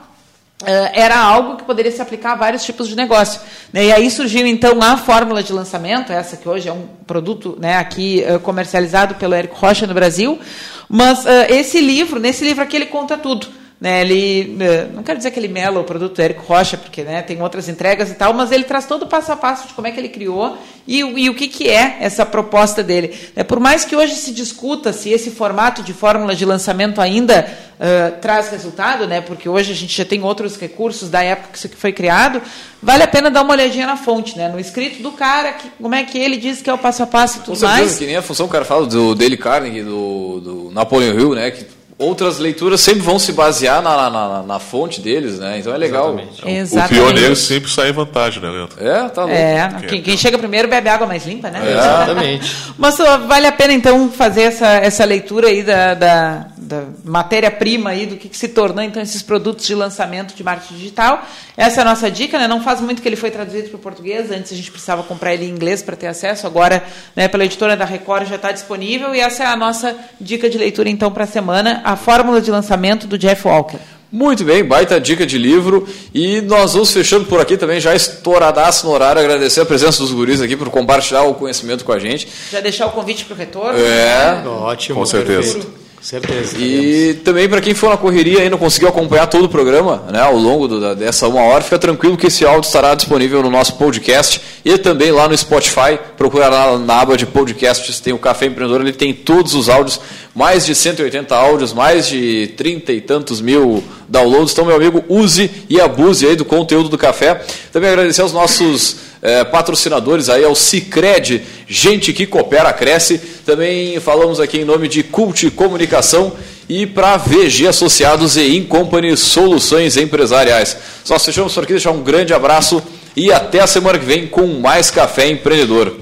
era algo que poderia se aplicar a vários tipos de negócio. Né? E aí surgiu então a fórmula de lançamento, essa que hoje é um produto né, aqui comercializado pelo Érico Rocha no Brasil. Mas esse livro, nesse livro aqui ele conta tudo. Né, ele, eh, não quero dizer que ele mela o produto do Érico Rocha, porque né, tem outras entregas e tal, mas ele traz todo o passo a passo de como é que ele criou e, e o que, que é essa proposta dele. É, por mais que hoje se discuta se esse formato de fórmula de lançamento ainda uh, traz resultado, né, porque hoje a gente já tem outros recursos da época que isso foi criado, vale a pena dar uma olhadinha na fonte, né, no escrito do cara, que, como é que ele diz que é o passo a passo e tudo Com certeza, mais. que nem a função que o cara fala do Dale Carnegie, do, do Napoleon Hill, né, que outras leituras sempre vão se basear na, na, na fonte deles, né? Então é legal. Exatamente. Exatamente. O pioneiro sempre sai em vantagem, né, Leandro? É, tá louco. É, quem, quem, chega primeiro bebe água mais limpa, né? É. Exatamente. Mas vale a pena, então, fazer essa, essa leitura aí da, da, da matéria-prima aí, do que, que, se tornou, então, esses produtos de lançamento de marketing digital. Essa é a nossa dica, né? Não faz muito que ele foi traduzido para o português, antes a gente precisava comprar ele em inglês para ter acesso, agora, né, pela editora da Record já está disponível, e essa é a nossa dica de leitura, então, para a semana, a fórmula de lançamento do Jeff Walker. Muito bem, baita dica de livro. E nós vamos fechando por aqui também, já estouradaço no horário. Agradecer a presença dos guris aqui por compartilhar o conhecimento com a gente. Já deixar o convite para o retorno. É, né? ótimo. Com certeza. Perfeito. Certeza. E também para quem for na correria e não conseguiu acompanhar todo o programa, né, ao longo do, dessa uma hora, fica tranquilo que esse áudio estará disponível no nosso podcast e também lá no Spotify. Procura lá na aba de podcasts, tem o Café Empreendedor, ele tem todos os áudios, mais de 180 áudios, mais de 30 e tantos mil downloads. Então, meu amigo, use e abuse aí do conteúdo do café. Também agradecer aos nossos é, patrocinadores aí ao Cicred, gente que coopera, cresce. Também falamos aqui em nome de Cult Comunicação e para VG Associados e In Company Soluções Empresariais. Nós fechamos por aqui, deixar um grande abraço e até a semana que vem com mais Café Empreendedor.